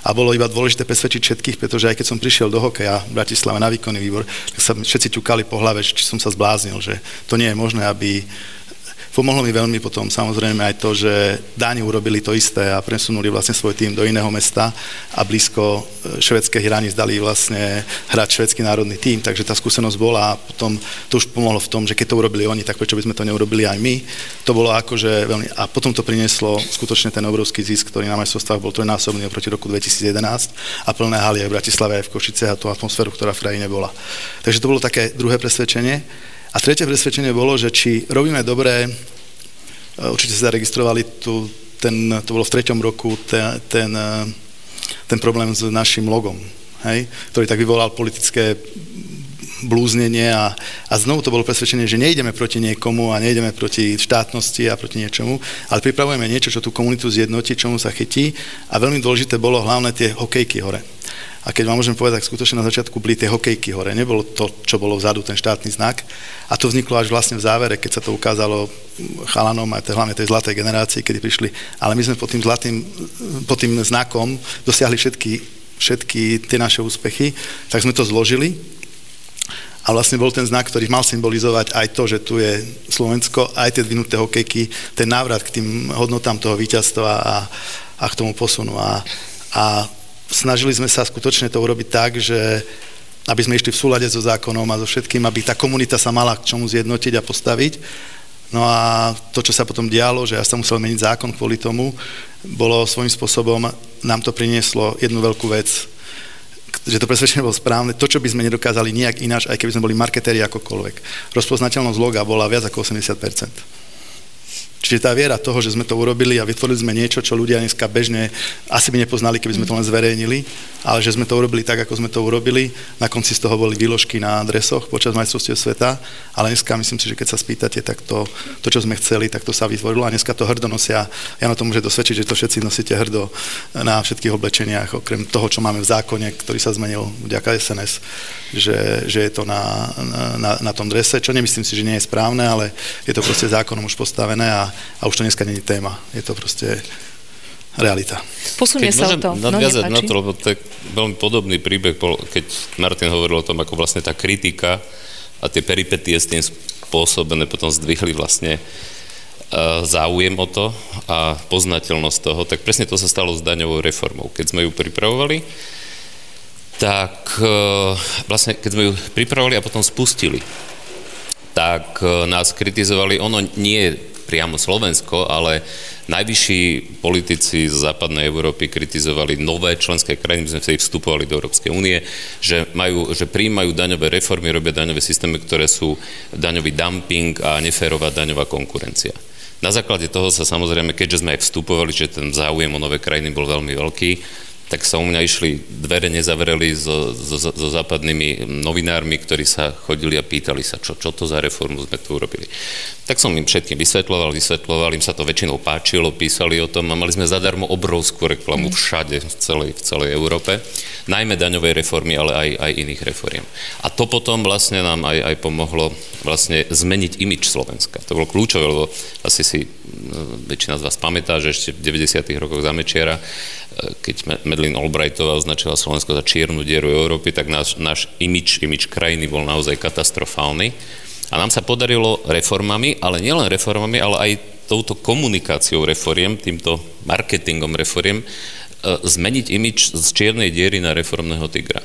A bolo iba dôležité presvedčiť všetkých, pretože aj keď som prišiel do hokeja v Bratislave na výkonný výbor, tak sa všetci ťukali po hlave, či som sa zbláznil, že to nie je možné, aby Pomohlo mi veľmi potom samozrejme aj to, že Dáni urobili to isté a presunuli vlastne svoj tým do iného mesta a blízko e, švedské hraníc dali vlastne hrať švedský národný tým, takže tá skúsenosť bola a potom to už pomohlo v tom, že keď to urobili oni, tak prečo by sme to neurobili aj my. To bolo akože veľmi... A potom to prinieslo skutočne ten obrovský zisk, ktorý na majstrovstvách bol trojnásobný oproti roku 2011 a plné haly aj v Bratislave aj v Košice a tú atmosféru, ktorá v krajine bola. Takže to bolo také druhé presvedčenie. A tretie presvedčenie bolo, že či robíme dobré, e, určite sa zaregistrovali tu, ten, to bolo v treťom roku, ten, ten, ten problém s našim logom, hej, ktorý tak vyvolal politické blúznenie a, a znovu to bolo presvedčenie, že nejdeme proti niekomu a nejdeme proti štátnosti a proti niečomu, ale pripravujeme niečo, čo tú komunitu zjednotí, čomu sa chytí a veľmi dôležité bolo hlavne tie hokejky hore. A keď vám môžem povedať, skutočne na začiatku boli tie hokejky hore, nebolo to, čo bolo vzadu, ten štátny znak. A to vzniklo až vlastne v závere, keď sa to ukázalo chalanom, tej, hlavne tej zlatej generácii, kedy prišli. Ale my sme pod tým zlatým, pod tým znakom dosiahli všetky, všetky tie naše úspechy, tak sme to zložili a vlastne bol ten znak, ktorý mal symbolizovať aj to, že tu je Slovensko, aj tie dvinuté hokejky, ten návrat k tým hodnotám toho víťazstva a, a k tomu posunu. A, a snažili sme sa skutočne to urobiť tak, že aby sme išli v súlade so zákonom a so všetkým, aby tá komunita sa mala k čomu zjednotiť a postaviť. No a to, čo sa potom dialo, že ja sa musel meniť zákon kvôli tomu, bolo svojím spôsobom, nám to prinieslo jednu veľkú vec, že to presvedčenie bolo správne, to, čo by sme nedokázali nejak ináč, aj keby sme boli marketéri akokoľvek. Rozpoznateľnosť loga bola viac ako 80%. Čiže tá viera toho, že sme to urobili a vytvorili sme niečo, čo ľudia dneska bežne asi by nepoznali, keby sme to len zverejnili, ale že sme to urobili tak, ako sme to urobili. Na konci z toho boli výložky na adresoch počas majstrovstiev sveta, ale dneska myslím si, že keď sa spýtate, tak to, to, čo sme chceli, tak to sa vytvorilo a dneska to hrdo nosia. Ja na to môžem dosvedčiť, že to všetci nosíte hrdo na všetkých oblečeniach, okrem toho, čo máme v zákone, ktorý sa zmenil vďaka SNS, že, že je to na, na, na tom drese, čo nemyslím si, že nie je správne, ale je to proste zákonom už postavené a a už to dneska není téma. Je to proste realita. Posunie sa to. No, nadviazať na to, lebo to je veľmi podobný príbeh, keď Martin hovoril o tom, ako vlastne tá kritika a tie peripetie s tým spôsobené potom zdvihli vlastne e, záujem o to a poznateľnosť toho, tak presne to sa stalo s daňovou reformou. Keď sme ju pripravovali, tak e, vlastne keď sme ju pripravovali a potom spustili, tak e, nás kritizovali, ono nie priamo Slovensko, ale najvyšší politici z západnej Európy kritizovali nové členské krajiny, my sme vtedy vstupovali do Európskej únie, že, majú, že príjmajú daňové reformy, robia daňové systémy, ktoré sú daňový dumping a neférová daňová konkurencia. Na základe toho sa samozrejme, keďže sme aj vstupovali, že ten záujem o nové krajiny bol veľmi veľký, tak sa u mňa išli, dvere nezavreli so, so, so západnými novinármi, ktorí sa chodili a pýtali sa, čo, čo to za reformu sme tu urobili. Tak som im všetkým vysvetloval, vysvetloval, im sa to väčšinou páčilo, písali o tom a mali sme zadarmo obrovskú reklamu mm. všade, v celej, v celej Európe, najmä daňovej reformy, ale aj, aj iných reforiem. A to potom vlastne nám aj, aj pomohlo vlastne zmeniť imič Slovenska. To bolo kľúčové, lebo asi si väčšina z vás pamätá, že ešte v 90. rokoch za Mečiara keď Medlin Albrightová označila Slovensko za čiernu dieru Európy, tak náš, náš imič, imič krajiny bol naozaj katastrofálny. A nám sa podarilo reformami, ale nielen reformami, ale aj touto komunikáciou reforiem, týmto marketingom reforiem, e, zmeniť imič z čiernej diery na reformného tigra.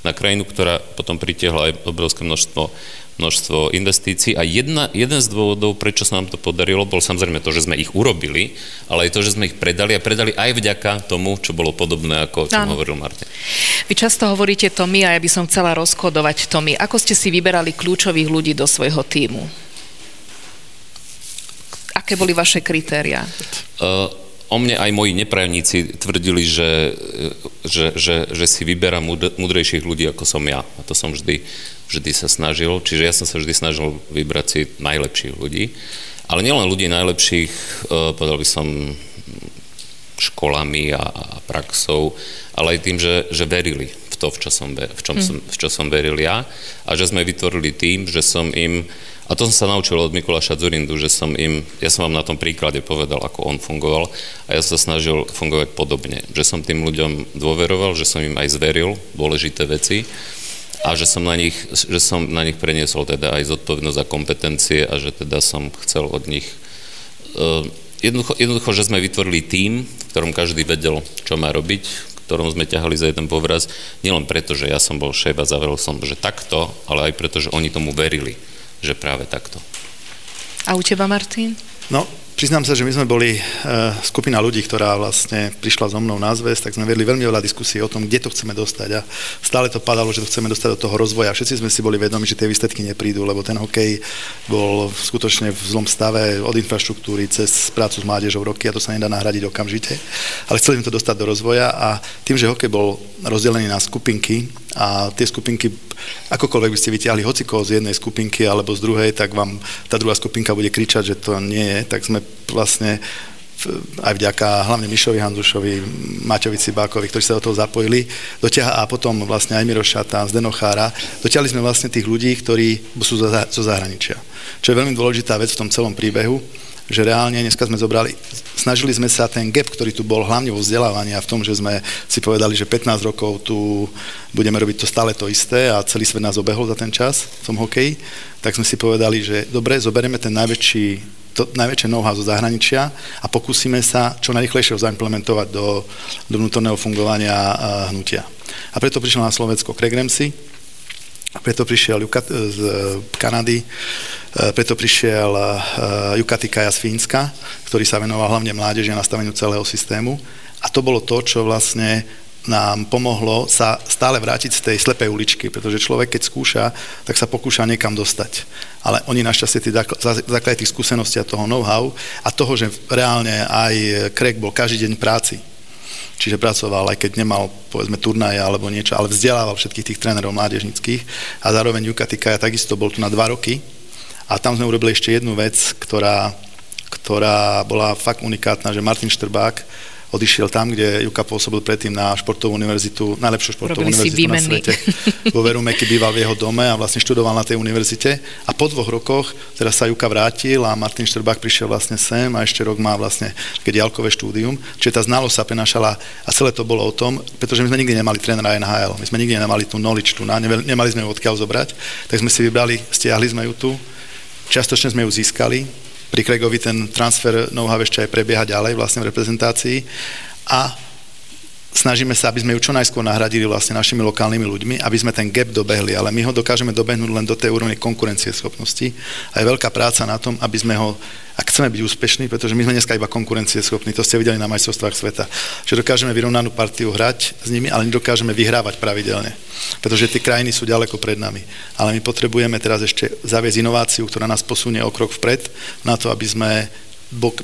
Na krajinu, ktorá potom pritiahla aj obrovské množstvo množstvo investícií a jedna, jeden z dôvodov, prečo sa nám to podarilo, bol samozrejme to, že sme ich urobili, ale aj to, že sme ich predali a predali aj vďaka tomu, čo bolo podobné, ako čo hovoril Martin. Vy často hovoríte to my a ja by som chcela rozkodovať to my. Ako ste si vyberali kľúčových ľudí do svojho týmu? Aké boli vaše kritéria? Uh, o mne aj moji neprajemníci tvrdili, že, že, že, že si vyberám múdrejších ľudí, ako som ja. A to som vždy vždy sa snažil, čiže ja som sa vždy snažil vybrať si najlepších ľudí. Ale nielen ľudí najlepších, eh, povedal by som, školami a, a praxou, ale aj tým, že, že verili v to, v čo, som, v, čom som, v čo som veril ja. A že sme vytvorili tým, že som im, a to som sa naučil od Mikuláša Zurindu, že som im, ja som vám na tom príklade povedal, ako on fungoval. A ja sa snažil fungovať podobne, že som tým ľuďom dôveroval, že som im aj zveril dôležité veci a že som na nich, že som na nich preniesol teda aj zodpovednosť a kompetencie a že teda som chcel od nich uh, jednoducho, jednoducho, že sme vytvorili tým, v ktorom každý vedel, čo má robiť, ktorom sme ťahali za jeden povraz, nielen preto, že ja som bol šéf a zavrel som, že takto, ale aj preto, že oni tomu verili, že práve takto. A u teba, Martin? No, Priznám sa, že my sme boli e, skupina ľudí, ktorá vlastne prišla so mnou na zväz, tak sme vedli veľmi veľa diskusí o tom, kde to chceme dostať a stále to padalo, že to chceme dostať do toho rozvoja. Všetci sme si boli vedomi, že tie výsledky neprídu, lebo ten hokej bol skutočne v zlom stave od infraštruktúry cez prácu s mládežou roky a to sa nedá nahradiť okamžite. Ale chceli sme to dostať do rozvoja a tým, že hokej bol rozdelený na skupinky a tie skupinky, akokoľvek by ste vyťahli hocikoho z jednej skupinky alebo z druhej, tak vám tá druhá skupinka bude kričať, že to nie je, tak sme vlastne aj vďaka hlavne Mišovi Handušovi, Maťovi Cibákovi, ktorí sa do toho zapojili, dotiaha, a potom vlastne aj Mirošata, Zdenochára, dotiahli sme vlastne tých ľudí, ktorí sú zo zahraničia. Čo je veľmi dôležitá vec v tom celom príbehu, že reálne dneska sme zobrali, snažili sme sa ten gap, ktorý tu bol hlavne vo vzdelávaní a v tom, že sme si povedali, že 15 rokov tu budeme robiť to stále to isté a celý svet nás obehol za ten čas v tom hokeji, tak sme si povedali, že dobre, zoberieme ten najväčší to najväčšie know-how zo zahraničia a pokúsime sa čo najrychlejšie zaimplementovať do, do vnútorného fungovania hnutia. A preto prišiel na Slovensko Craig Ramsey, preto prišiel Jukat z Kanady, preto prišiel Jukati Kaja z Fínska, ktorý sa venoval hlavne mládeži a nastaveniu celého systému. A to bolo to, čo vlastne nám pomohlo sa stále vrátiť z tej slepej uličky, pretože človek, keď skúša, tak sa pokúša niekam dostať. Ale oni našťastie tí základy tých skúseností a toho know-how a toho, že reálne aj Craig bol každý deň práci, čiže pracoval, aj keď nemal, povedzme, turnaje alebo niečo, ale vzdelával všetkých tých trénerov mládežnických. A zároveň Jukatika takisto bol tu na dva roky. A tam sme urobili ešte jednu vec, ktorá, ktorá bola fakt unikátna, že Martin Štrbák odišiel tam, kde Juka pôsobil predtým na športovú univerzitu, najlepšiu športovú Robili univerzitu na svete. Vo Veru Meky býval v jeho dome a vlastne študoval na tej univerzite. A po dvoch rokoch teraz sa Juka vrátil a Martin Štrbák prišiel vlastne sem a ešte rok má vlastne keď jalkové štúdium. Čiže tá znalosť sa prenašala a celé to bolo o tom, pretože my sme nikdy nemali trénera NHL, my sme nikdy nemali tú knowledge tu, nemali sme ju odkiaľ zobrať, tak sme si vybrali, stiahli sme ju tu, častočne sme ju získali, pri Craigovi ten transfer know-how ešte aj prebieha ďalej vlastne v reprezentácii. A snažíme sa, aby sme ju čo najskôr nahradili vlastne našimi lokálnymi ľuďmi, aby sme ten gap dobehli, ale my ho dokážeme dobehnúť len do tej úrovne konkurencieschopnosti a je veľká práca na tom, aby sme ho, ak chceme byť úspešní, pretože my sme dneska iba konkurencieschopní, to ste videli na majstrovstvách sveta, že dokážeme vyrovnanú partiu hrať s nimi, ale nedokážeme vyhrávať pravidelne, pretože tie krajiny sú ďaleko pred nami. Ale my potrebujeme teraz ešte zaviesť inováciu, ktorá nás posunie o krok vpred, na to, aby sme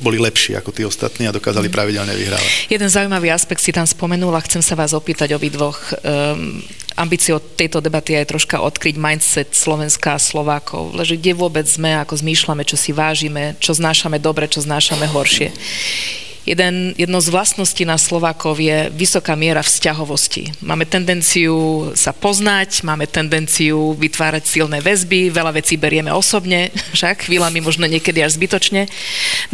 boli lepší ako tí ostatní a dokázali mm. pravidelne vyhrávať. Jeden zaujímavý aspekt si tam spomenul a chcem sa vás opýtať obidvoch. Um, ambíciou tejto debaty je troška odkryť mindset Slovenska a Slovákov. Leže kde vôbec sme, ako zmýšľame, čo si vážime, čo znášame dobre, čo znášame horšie. Jeden, jedno z vlastností na Slovákov je vysoká miera vzťahovosti. Máme tendenciu sa poznať, máme tendenciu vytvárať silné väzby, veľa vecí berieme osobne, však chvíľami možno niekedy až zbytočne.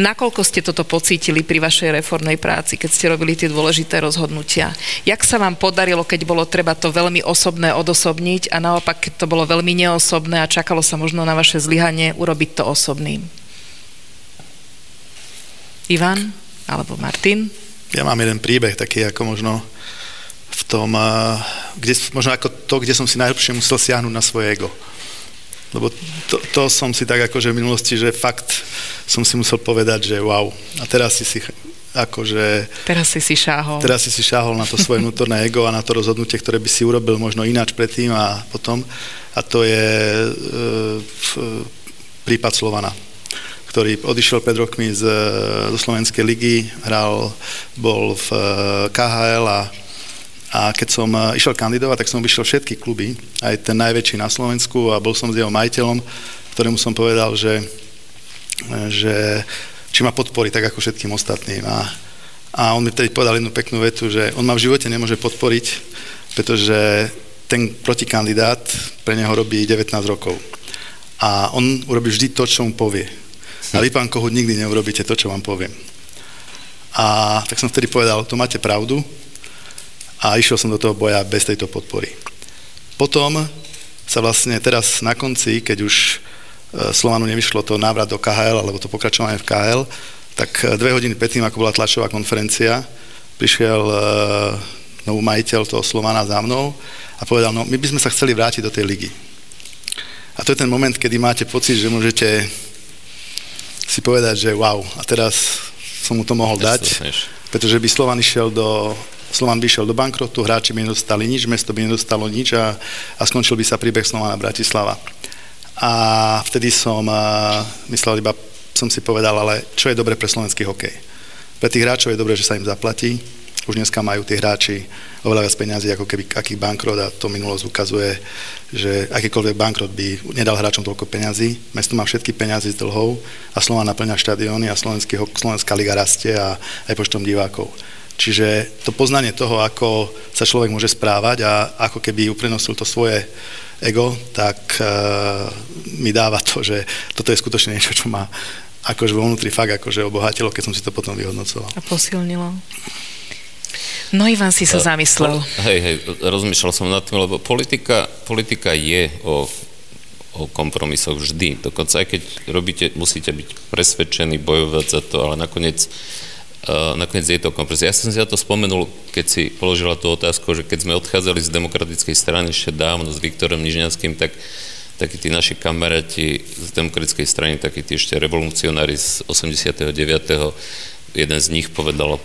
Nakoľko ste toto pocítili pri vašej reformnej práci, keď ste robili tie dôležité rozhodnutia? Jak sa vám podarilo, keď bolo treba to veľmi osobné odosobniť a naopak, keď to bolo veľmi neosobné a čakalo sa možno na vaše zlyhanie, urobiť to osobným? Ivan? Alebo Martin? Ja mám jeden príbeh, taký ako možno v tom, kde, možno ako to, kde som si najlepšie musel siahnuť na svoje ego. Lebo to, to som si tak akože v minulosti, že fakt som si musel povedať, že wow. A teraz si si akože... Teraz si si šáhol. Teraz si si šáhol na to svoje vnútorné ego a na to rozhodnutie, ktoré by si urobil možno ináč predtým a potom. A to je e, v, prípad Slovana ktorý odišiel pred rokmi z, zo Slovenskej ligy, hral, bol v eh, KHL a, a keď som eh, išiel kandidovať, tak som vyšiel všetky kluby, aj ten najväčší na Slovensku a bol som s jeho majiteľom, ktorému som povedal, že, že či ma podporí tak ako všetkým ostatným. A, a on mi vtedy povedal jednu peknú vetu, že on ma v živote nemôže podporiť, pretože ten protikandidát pre neho robí 19 rokov. A on urobí vždy to, čo mu povie a vy, pán Kohut, nikdy neurobíte to, čo vám poviem. A tak som vtedy povedal, to máte pravdu a išiel som do toho boja bez tejto podpory. Potom sa vlastne teraz na konci, keď už e, Slovanu nevyšlo to návrat do KHL, alebo to pokračovanie v KHL, tak e, dve hodiny predtým, ako bola tlačová konferencia, prišiel uh, nový majiteľ toho Slovana za mnou a povedal, no my by sme sa chceli vrátiť do tej ligy. A to je ten moment, kedy máte pocit, že môžete si povedať, že wow, a teraz som mu to mohol dať, pretože by Slovan išiel do Slovan by išiel do bankrotu, hráči by nedostali nič, mesto by nedostalo nič a, a skončil by sa príbeh Slovana Bratislava. A vtedy som a, myslel iba, som si povedal, ale čo je dobre pre slovenský hokej? Pre tých hráčov je dobre, že sa im zaplatí, už dneska majú tí hráči oveľa viac peniazy, ako keby aký bankrot a to minulosť ukazuje, že akýkoľvek bankrot by nedal hráčom toľko peňazí. Mesto má všetky peniazy z dlhov a Slova naplňa štadióny a Slovenský, Slovenská liga rastie a aj počtom divákov. Čiže to poznanie toho, ako sa človek môže správať a ako keby uprenosil to svoje ego, tak uh, mi dáva to, že toto je skutočne niečo, čo ma akože vo vnútri fakt akože obohatilo, keď som si to potom vyhodnocoval. A posilnilo. No Ivan si sa zamyslel. Hej, hej, rozmýšľal som nad tým, lebo politika, politika je o, o kompromisoch vždy. Dokonca aj keď robíte, musíte byť presvedčení, bojovať za to, ale nakoniec Uh, nakoniec je to kompromis. Ja som si na to spomenul, keď si položila tú otázku, že keď sme odchádzali z demokratickej strany ešte dávno s Viktorom Nižňanským, tak takí tí naši kamaráti z demokratickej strany, takí tí ešte revolucionári z 89. Jeden z nich povedal,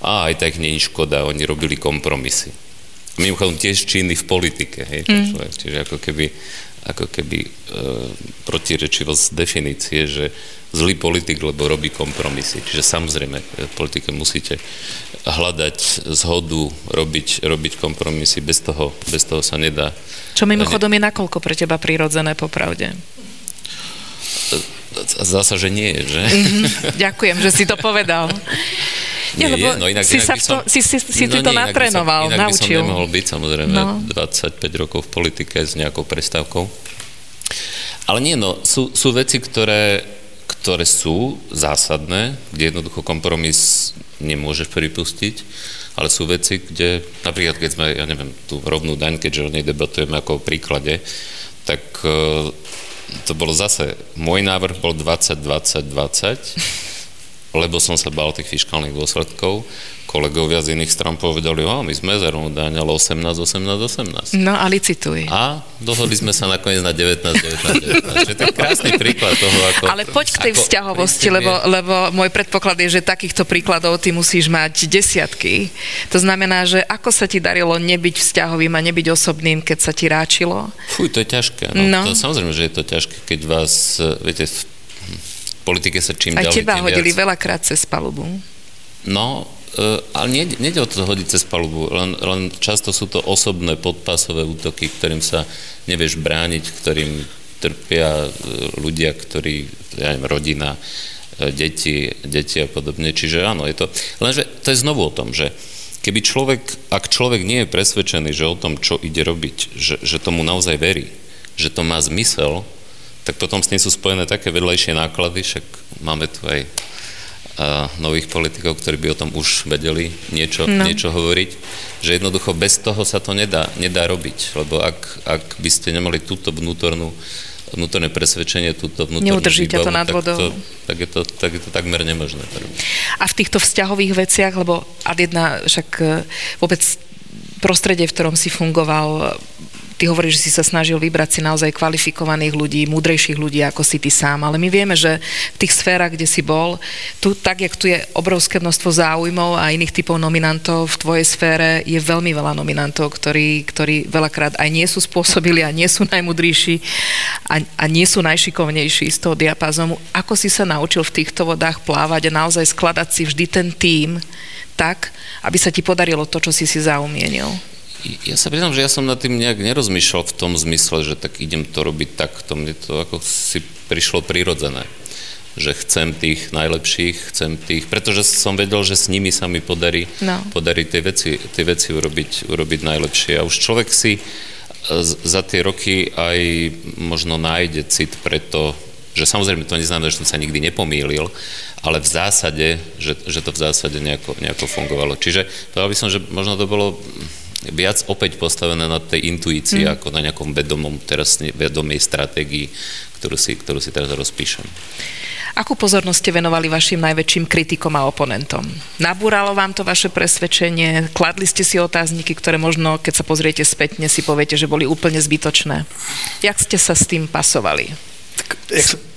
a aj tak nie je škoda, oni robili kompromisy. Mimochodom tiež činy v politike, hej, mm. človek, čiže ako keby, ako keby e, protirečivosť definície, že zlý politik, lebo robí kompromisy. Čiže samozrejme, v politike musíte hľadať zhodu, robiť, robiť kompromisy, bez toho, bez toho sa nedá. Čo mimochodom je nakoľko pre teba prirodzené, popravde? Zasa, že nie, že? Mm-hmm, ďakujem, že si to povedal. Nie, nie, je, no inak, si, inak sa som, to, si, si, si no to nie, natrénoval, inak by som, inak naučil. By som nemohol byť samozrejme no. 25 rokov v politike s nejakou prestávkou. Ale nie, no, sú, sú veci, ktoré, ktoré sú zásadné, kde jednoducho kompromis nemôžeš pripustiť, ale sú veci, kde, napríklad keď sme, ja neviem, tú rovnú daň, keďže o nej debatujeme ako o príklade, tak e, to bolo zase, môj návrh bol 20-20-20 lebo som sa bál tých fiskálnych dôsledkov. Kolegovia z iných stran povedali, že my sme zrovna daň, ale 18, 18, 18. No a licituj. A dohodli sme sa nakoniec na 19, 19, 19. Čiže to je krásny príklad toho, ako... Ale poď k tej vzťahovosti, lebo, lebo môj predpoklad je, že takýchto príkladov ty musíš mať desiatky. To znamená, že ako sa ti darilo nebyť vzťahovým a nebyť osobným, keď sa ti ráčilo? Fuj, to je ťažké. No. no. To, samozrejme, že je to ťažké, keď vás, viete, politike sa čím ďalej, teba hodili viac... veľakrát cez palubu. No, uh, ale nejde, nejde o to hodiť cez palubu, len, len často sú to osobné podpásové útoky, ktorým sa nevieš brániť, ktorým trpia uh, ľudia, ktorí, ja neviem, rodina, uh, deti, deti a podobne. Čiže áno, je to... Lenže to je znovu o tom, že keby človek, ak človek nie je presvedčený, že o tom, čo ide robiť, že, že tomu naozaj verí, že to má zmysel, tak potom s tým sú spojené také vedlejšie náklady, však máme tu aj nových politikov, ktorí by o tom už vedeli niečo, no. niečo hovoriť, že jednoducho bez toho sa to nedá, nedá robiť, lebo ak, ak by ste nemali túto vnútornú vnútorné presvedčenie, túto vnútornú Neudržíte výbavu, to nad vodou. Tak, to, tak, je to, tak je to takmer nemožné. A v týchto vzťahových veciach, lebo ad jedna však e, vôbec prostredie, v ktorom si fungoval, ty hovoríš, že si sa snažil vybrať si naozaj kvalifikovaných ľudí, múdrejších ľudí ako si ty sám, ale my vieme, že v tých sférach, kde si bol, tu, tak, jak tu je obrovské množstvo záujmov a iných typov nominantov, v tvojej sfére je veľmi veľa nominantov, ktorí, ktorí veľakrát aj nie sú spôsobili a nie sú najmudrejší a, a nie sú najšikovnejší z toho diapazomu. Ako si sa naučil v týchto vodách plávať a naozaj skladať si vždy ten tím tak, aby sa ti podarilo to, čo si si zaumienil? Ja sa priznám, že ja som nad tým nejak nerozmýšľal v tom zmysle, že tak idem to robiť takto. Mne to ako si prišlo prirodzené že chcem tých najlepších, chcem tých, pretože som vedel, že s nimi sa mi podarí, no. podarí tie veci, tie veci urobiť, urobiť najlepšie. A už človek si e, za tie roky aj možno nájde cit pre to, že samozrejme to neznamená, že som sa nikdy nepomýlil, ale v zásade, že, že to v zásade nejako, nejako fungovalo. Čiže povedal by som, že možno to bolo viac opäť postavené na tej intuícii, mm. ako na nejakom vedomom, teraz vedomej stratégii, ktorú si, ktorú si teraz rozpíšem. Akú pozornosť ste venovali vašim najväčším kritikom a oponentom? Nabúralo vám to vaše presvedčenie? Kladli ste si otázniky, ktoré možno, keď sa pozriete spätne, si poviete, že boli úplne zbytočné? Jak ste sa s tým pasovali?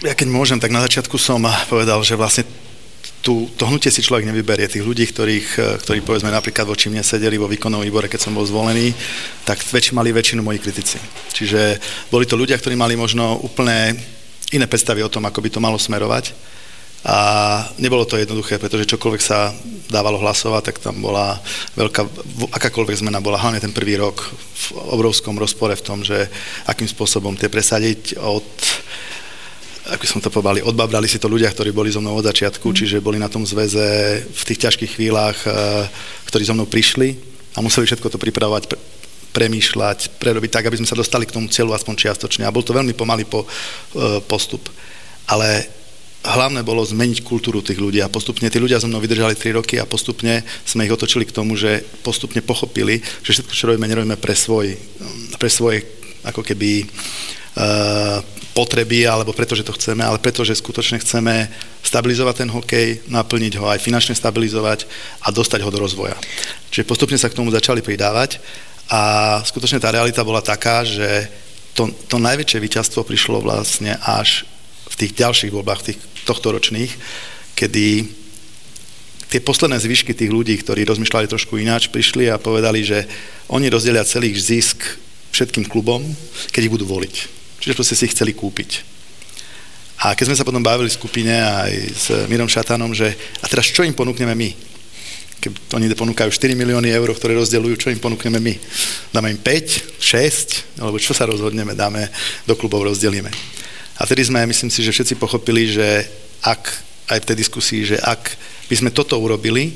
ja keď môžem, tak na začiatku som povedal, že vlastne tú, to hnutie si človek nevyberie. Tých ľudí, ktorých, e, ktorí povedzme napríklad voči mne sedeli vo výkonnom výbore, keď som bol zvolený, tak väč, mali väčšinu moji kritici. Čiže boli to ľudia, ktorí mali možno úplne iné predstavy o tom, ako by to malo smerovať A nebolo to jednoduché, pretože čokoľvek sa dávalo hlasovať, tak tam bola veľká, akákoľvek zmena bola, hlavne ten prvý rok v obrovskom rozpore v tom, že akým spôsobom tie presadiť od ako som to povedal, odbabrali si to ľudia, ktorí boli so mnou od začiatku, mm. čiže boli na tom zväze v tých ťažkých chvíľach, e, ktorí so mnou prišli a museli všetko to pripravovať, premýšľať, prerobiť tak, aby sme sa dostali k tomu cieľu aspoň čiastočne. A bol to veľmi pomalý po, e, postup. Ale hlavné bolo zmeniť kultúru tých ľudí a postupne tí ľudia so mnou vydržali 3 roky a postupne sme ich otočili k tomu, že postupne pochopili, že všetko, čo robíme, nerobíme pre, svoj, pre svoje ako keby potreby alebo preto, že to chceme, ale preto, že skutočne chceme stabilizovať ten hokej, naplniť ho aj finančne stabilizovať a dostať ho do rozvoja. Čiže postupne sa k tomu začali pridávať a skutočne tá realita bola taká, že to, to najväčšie víťazstvo prišlo vlastne až v tých ďalších voľbách, v tých tohto ročných, kedy tie posledné zvyšky tých ľudí, ktorí rozmýšľali trošku ináč, prišli a povedali, že oni rozdelia celý zisk všetkým klubom, keď ich budú voliť. Čiže proste si ich chceli kúpiť. A keď sme sa potom bavili v skupine aj s Mirom Šatanom, že a teraz čo im ponúkneme my? Keď oni ponúkajú 4 milióny eur, ktoré rozdeľujú, čo im ponúkneme my? Dáme im 5, 6, alebo čo sa rozhodneme, dáme do klubov, rozdelíme. A tedy sme, myslím si, že všetci pochopili, že ak, aj v tej diskusii, že ak by sme toto urobili,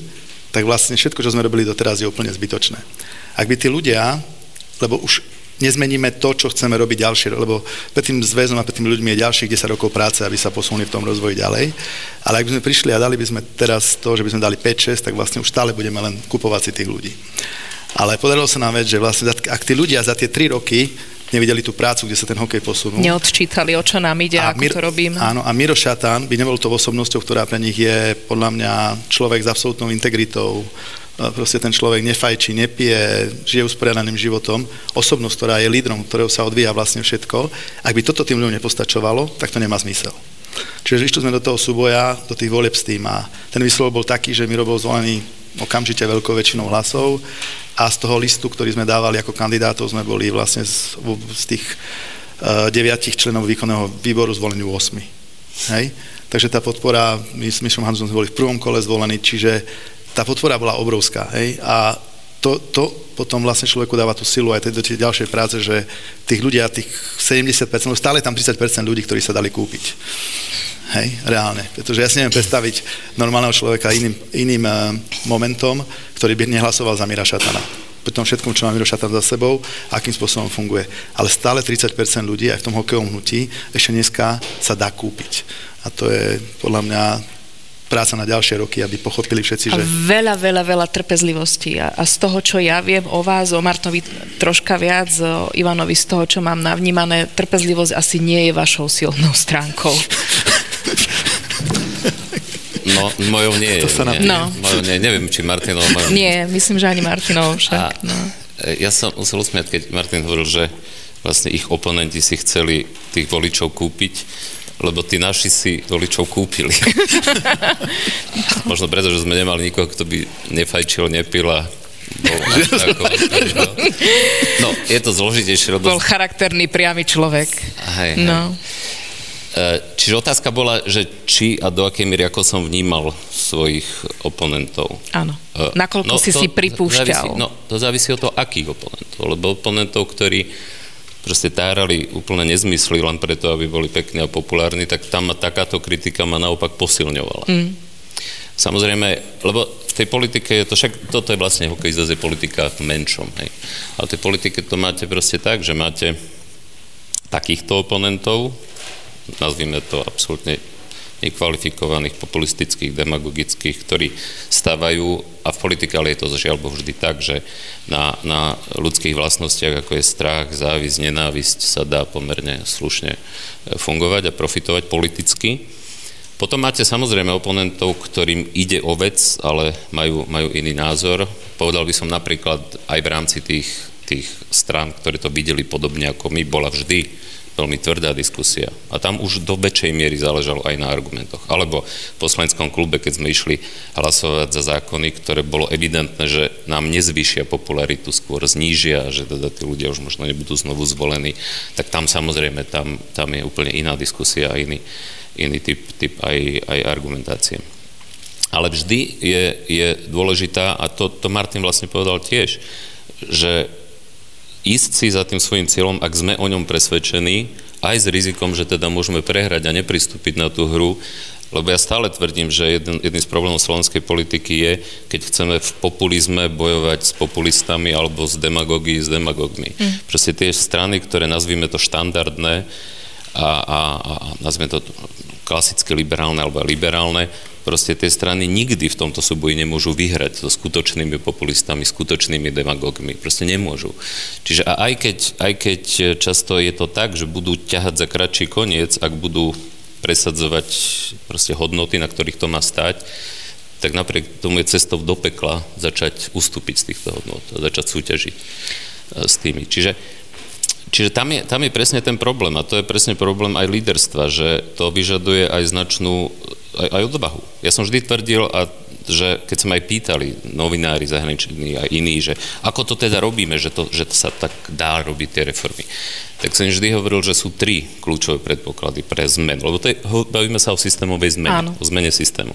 tak vlastne všetko, čo sme robili doteraz, je úplne zbytočné. Ak by tí ľudia, lebo už nezmeníme to, čo chceme robiť ďalšie, lebo pred tým zväzom a pred tými ľuďmi je ďalších 10 rokov práce, aby sa posunuli v tom rozvoji ďalej. Ale ak by sme prišli a dali by sme teraz to, že by sme dali 5-6, tak vlastne už stále budeme len kupovať si tých ľudí. Ale podarilo sa nám vec, že vlastne ak tí ľudia za tie 3 roky nevideli tú prácu, kde sa ten hokej posunul. Neodčítali, o čo nám ide, a ako Mir- to robím. Áno, a Miro Šatán by nebol to osobnosťou, ktorá pre nich je podľa mňa človek s absolútnou integritou, proste ten človek nefajčí, nepije, žije usporiadaným životom, osobnosť, ktorá je lídrom, ktorého sa odvíja vlastne všetko, ak by toto tým ľuďom nepostačovalo, tak to nemá zmysel. Čiže išli sme do toho súboja, do tých volieb s tým a ten výsledok bol taký, že Miro bol zvolený okamžite veľkou väčšinou hlasov a z toho listu, ktorý sme dávali ako kandidátov, sme boli vlastne z, z tých uh, deviatich členov výkonného výboru zvolení 8. Hej? Takže tá podpora, my s Mišom Hanzom sme boli v prvom kole zvolení, čiže tá podpora bola obrovská. Hej? A to, to potom vlastne človeku dáva tú silu aj do tej ďalšej práce, že tých ľudia, tých 70%, stále tam 30% ľudí, ktorí sa dali kúpiť. Hej, reálne. Pretože ja si neviem predstaviť normálneho človeka iným, iným uh, momentom, ktorý by nehlasoval za Mira Šatana. Pri tom všetkom, čo má Miro Šatan za sebou, akým spôsobom funguje. Ale stále 30% ľudí aj v tom hokejovom hnutí ešte dneska sa dá kúpiť. A to je podľa mňa práca na ďalšie roky, aby pochopili všetci, že... A veľa, veľa, veľa trpezlivosti. A, a z toho, čo ja viem o vás, o Martovi troška viac, o Ivanovi z toho, čo mám navnímané, trpezlivosť asi nie je vašou silnou stránkou. No, mojou nie je. To sa nám... nie, no. Mojou nie, neviem, či Martinov mojou... Nie, myslím, že ani Martinov však. A, no. E, ja som musel usmiať, keď Martin hovoril, že vlastne ich oponenti si chceli tých voličov kúpiť, lebo tí naši si voličov kúpili. Možno preto, že sme nemali nikoho, kto by nefajčil, nepil a bol ako, no, je to zložitejšie. Lebo... Bol charakterný, priamy človek. Hej, no. hej. E, čiže otázka bola, že či a do akej miery, ako som vnímal svojich oponentov. Áno. E, Nakoľko no, si si pripúšťal. Závisí, no, to závisí od toho, akých oponentov. Lebo oponentov, ktorí proste tárali úplne nezmysly len preto, aby boli pekní a populárni, tak tam takáto kritika ma naopak posilňovala. Mm. Samozrejme, lebo v tej politike je to však, toto je vlastne hokej zase politika v menšom, hej. Ale v tej politike to máte proste tak, že máte takýchto oponentov, nazvime to absolútne nekvalifikovaných, populistických, demagogických, ktorí stávajú, a v politike ale je to žiaľ Bohu vždy tak, že na, na ľudských vlastnostiach, ako je strach, závisť, nenávisť, sa dá pomerne slušne e, fungovať a profitovať politicky. Potom máte samozrejme oponentov, ktorým ide o vec, ale majú, majú iný názor. Povedal by som napríklad aj v rámci tých, tých strán, ktoré to videli podobne ako my, bola vždy veľmi tvrdá diskusia. A tam už do väčšej miery záležalo aj na argumentoch. Alebo v poslaneckom klube, keď sme išli hlasovať za zákony, ktoré bolo evidentné, že nám nezvýšia popularitu, skôr znížia, že teda tí ľudia už možno nebudú znovu zvolení, tak tam samozrejme, tam, tam je úplne iná diskusia a iný, iný typ, typ aj, aj argumentácie. Ale vždy je, je dôležitá, a to, to Martin vlastne povedal tiež, že ísť si za tým svojim cieľom, ak sme o ňom presvedčení, aj s rizikom, že teda môžeme prehrať a nepristúpiť na tú hru, lebo ja stále tvrdím, že jeden, jeden z problémov slovenskej politiky je, keď chceme v populizme bojovať s populistami alebo s demagógií s demagógmi. Mm. Proste tie strany, ktoré nazvíme to štandardné a, a, a nazvime to klasicky liberálne alebo liberálne, proste tie strany nikdy v tomto súboji nemôžu vyhrať so skutočnými populistami, skutočnými demagógmi. Proste nemôžu. Čiže a aj keď, aj keď často je to tak, že budú ťahať za kratší koniec, ak budú presadzovať proste hodnoty, na ktorých to má stať, tak napriek tomu je cestou do pekla začať ustúpiť z týchto hodnot a začať súťažiť e, s tými. Čiže, čiže tam, je, tam je presne ten problém a to je presne problém aj líderstva, že to vyžaduje aj značnú aj, aj odvahu. Ja som vždy tvrdil, a že keď sme aj pýtali novinári zahraniční a iní, že ako to teda robíme, že to, že to sa tak dá robiť tie reformy, tak som vždy hovoril, že sú tri kľúčové predpoklady pre zmenu. Lebo to je, bavíme sa o systémovej zmene, Áno. o zmene systému.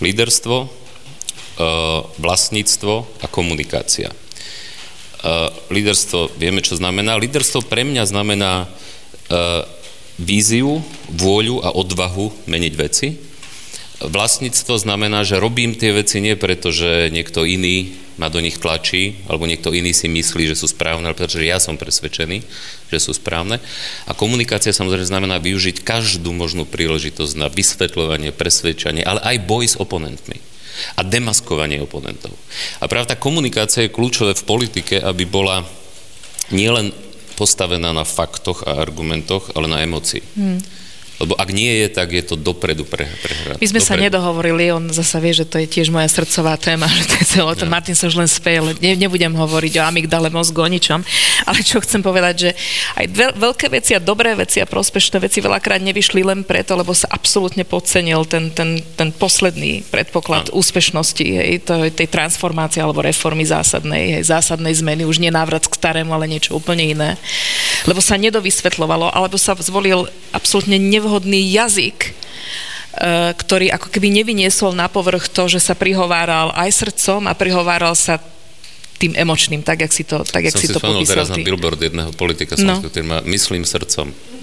Líderstvo, e, vlastníctvo a komunikácia. E, líderstvo, vieme, čo znamená. Líderstvo pre mňa znamená e, víziu, vôľu a odvahu meniť veci Vlastníctvo znamená, že robím tie veci nie preto, že niekto iný ma do nich tlačí, alebo niekto iný si myslí, že sú správne, ale pretože ja som presvedčený, že sú správne. A komunikácia samozrejme znamená využiť každú možnú príležitosť na vysvetľovanie, presvedčanie, ale aj boj s oponentmi a demaskovanie oponentov. A práve tá komunikácia je kľúčové v politike, aby bola nielen postavená na faktoch a argumentoch, ale na emocii. Hmm. Lebo ak nie je, tak je to dopredu pre, prehra. My sme dopredu. sa nedohovorili, on zasa vie, že to je tiež moja srdcová téma, že to je celé, ten Martin sa už len spejel, ne, nebudem hovoriť o amygdale mozgu, o ničom, ale čo chcem povedať, že aj dve, veľké veci a dobré veci a prospešné veci veľakrát nevyšli len preto, lebo sa absolútne podcenil ten, ten, ten posledný predpoklad Áno. úspešnosti hej, to, tej transformácie alebo reformy zásadnej, hej, zásadnej zmeny, už nie návrat k starému, ale niečo úplne iné. Lebo sa nedovysvetľovalo, alebo sa zvolil absolútne nevhodný nevhodný jazyk, e, ktorý ako keby nevyniesol na povrch to, že sa prihováral aj srdcom a prihováral sa tým emočným, tak, jak si to, tak, jak Som si, si to popísal teraz ty. na billboard jedného politika no. ktorý má myslím srdcom.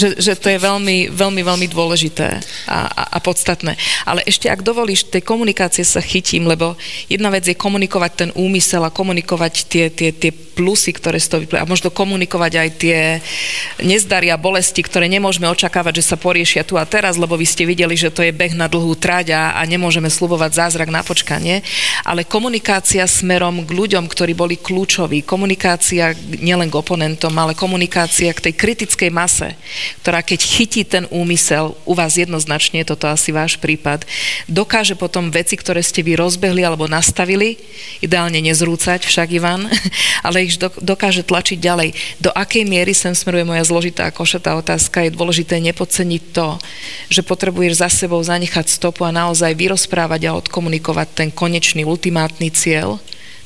že, že to je veľmi, veľmi, veľmi dôležité a, a, a podstatné. Ale ešte, ak dovolíš, tej komunikácie sa chytím, lebo jedna vec je komunikovať ten úmysel a komunikovať tie, tie, tie plusy, ktoré z toho vyplývajú. A možno komunikovať aj tie nezdary a bolesti, ktoré nemôžeme očakávať, že sa poriešia tu a teraz, lebo vy ste videli, že to je beh na dlhú trať a, a nemôžeme slubovať zázrak na počkanie. Ale komunikácia smerom k ľuďom, ktorí boli kľúčoví, komunikácia nielen k oponentom, ale komunikácia k tej kritickej mase, ktorá keď chytí ten úmysel, u vás jednoznačne, toto asi váš prípad, dokáže potom veci, ktoré ste vy rozbehli alebo nastavili, ideálne nezrúcať však Ivan, ale ich dokáže tlačiť ďalej. Do akej miery sem smeruje moja zložitá a košetá otázka, je dôležité nepodceniť to, že potrebuješ za sebou zanechať stopu a naozaj vyrozprávať a odkomunikovať ten konečný, ultimátny cieľ,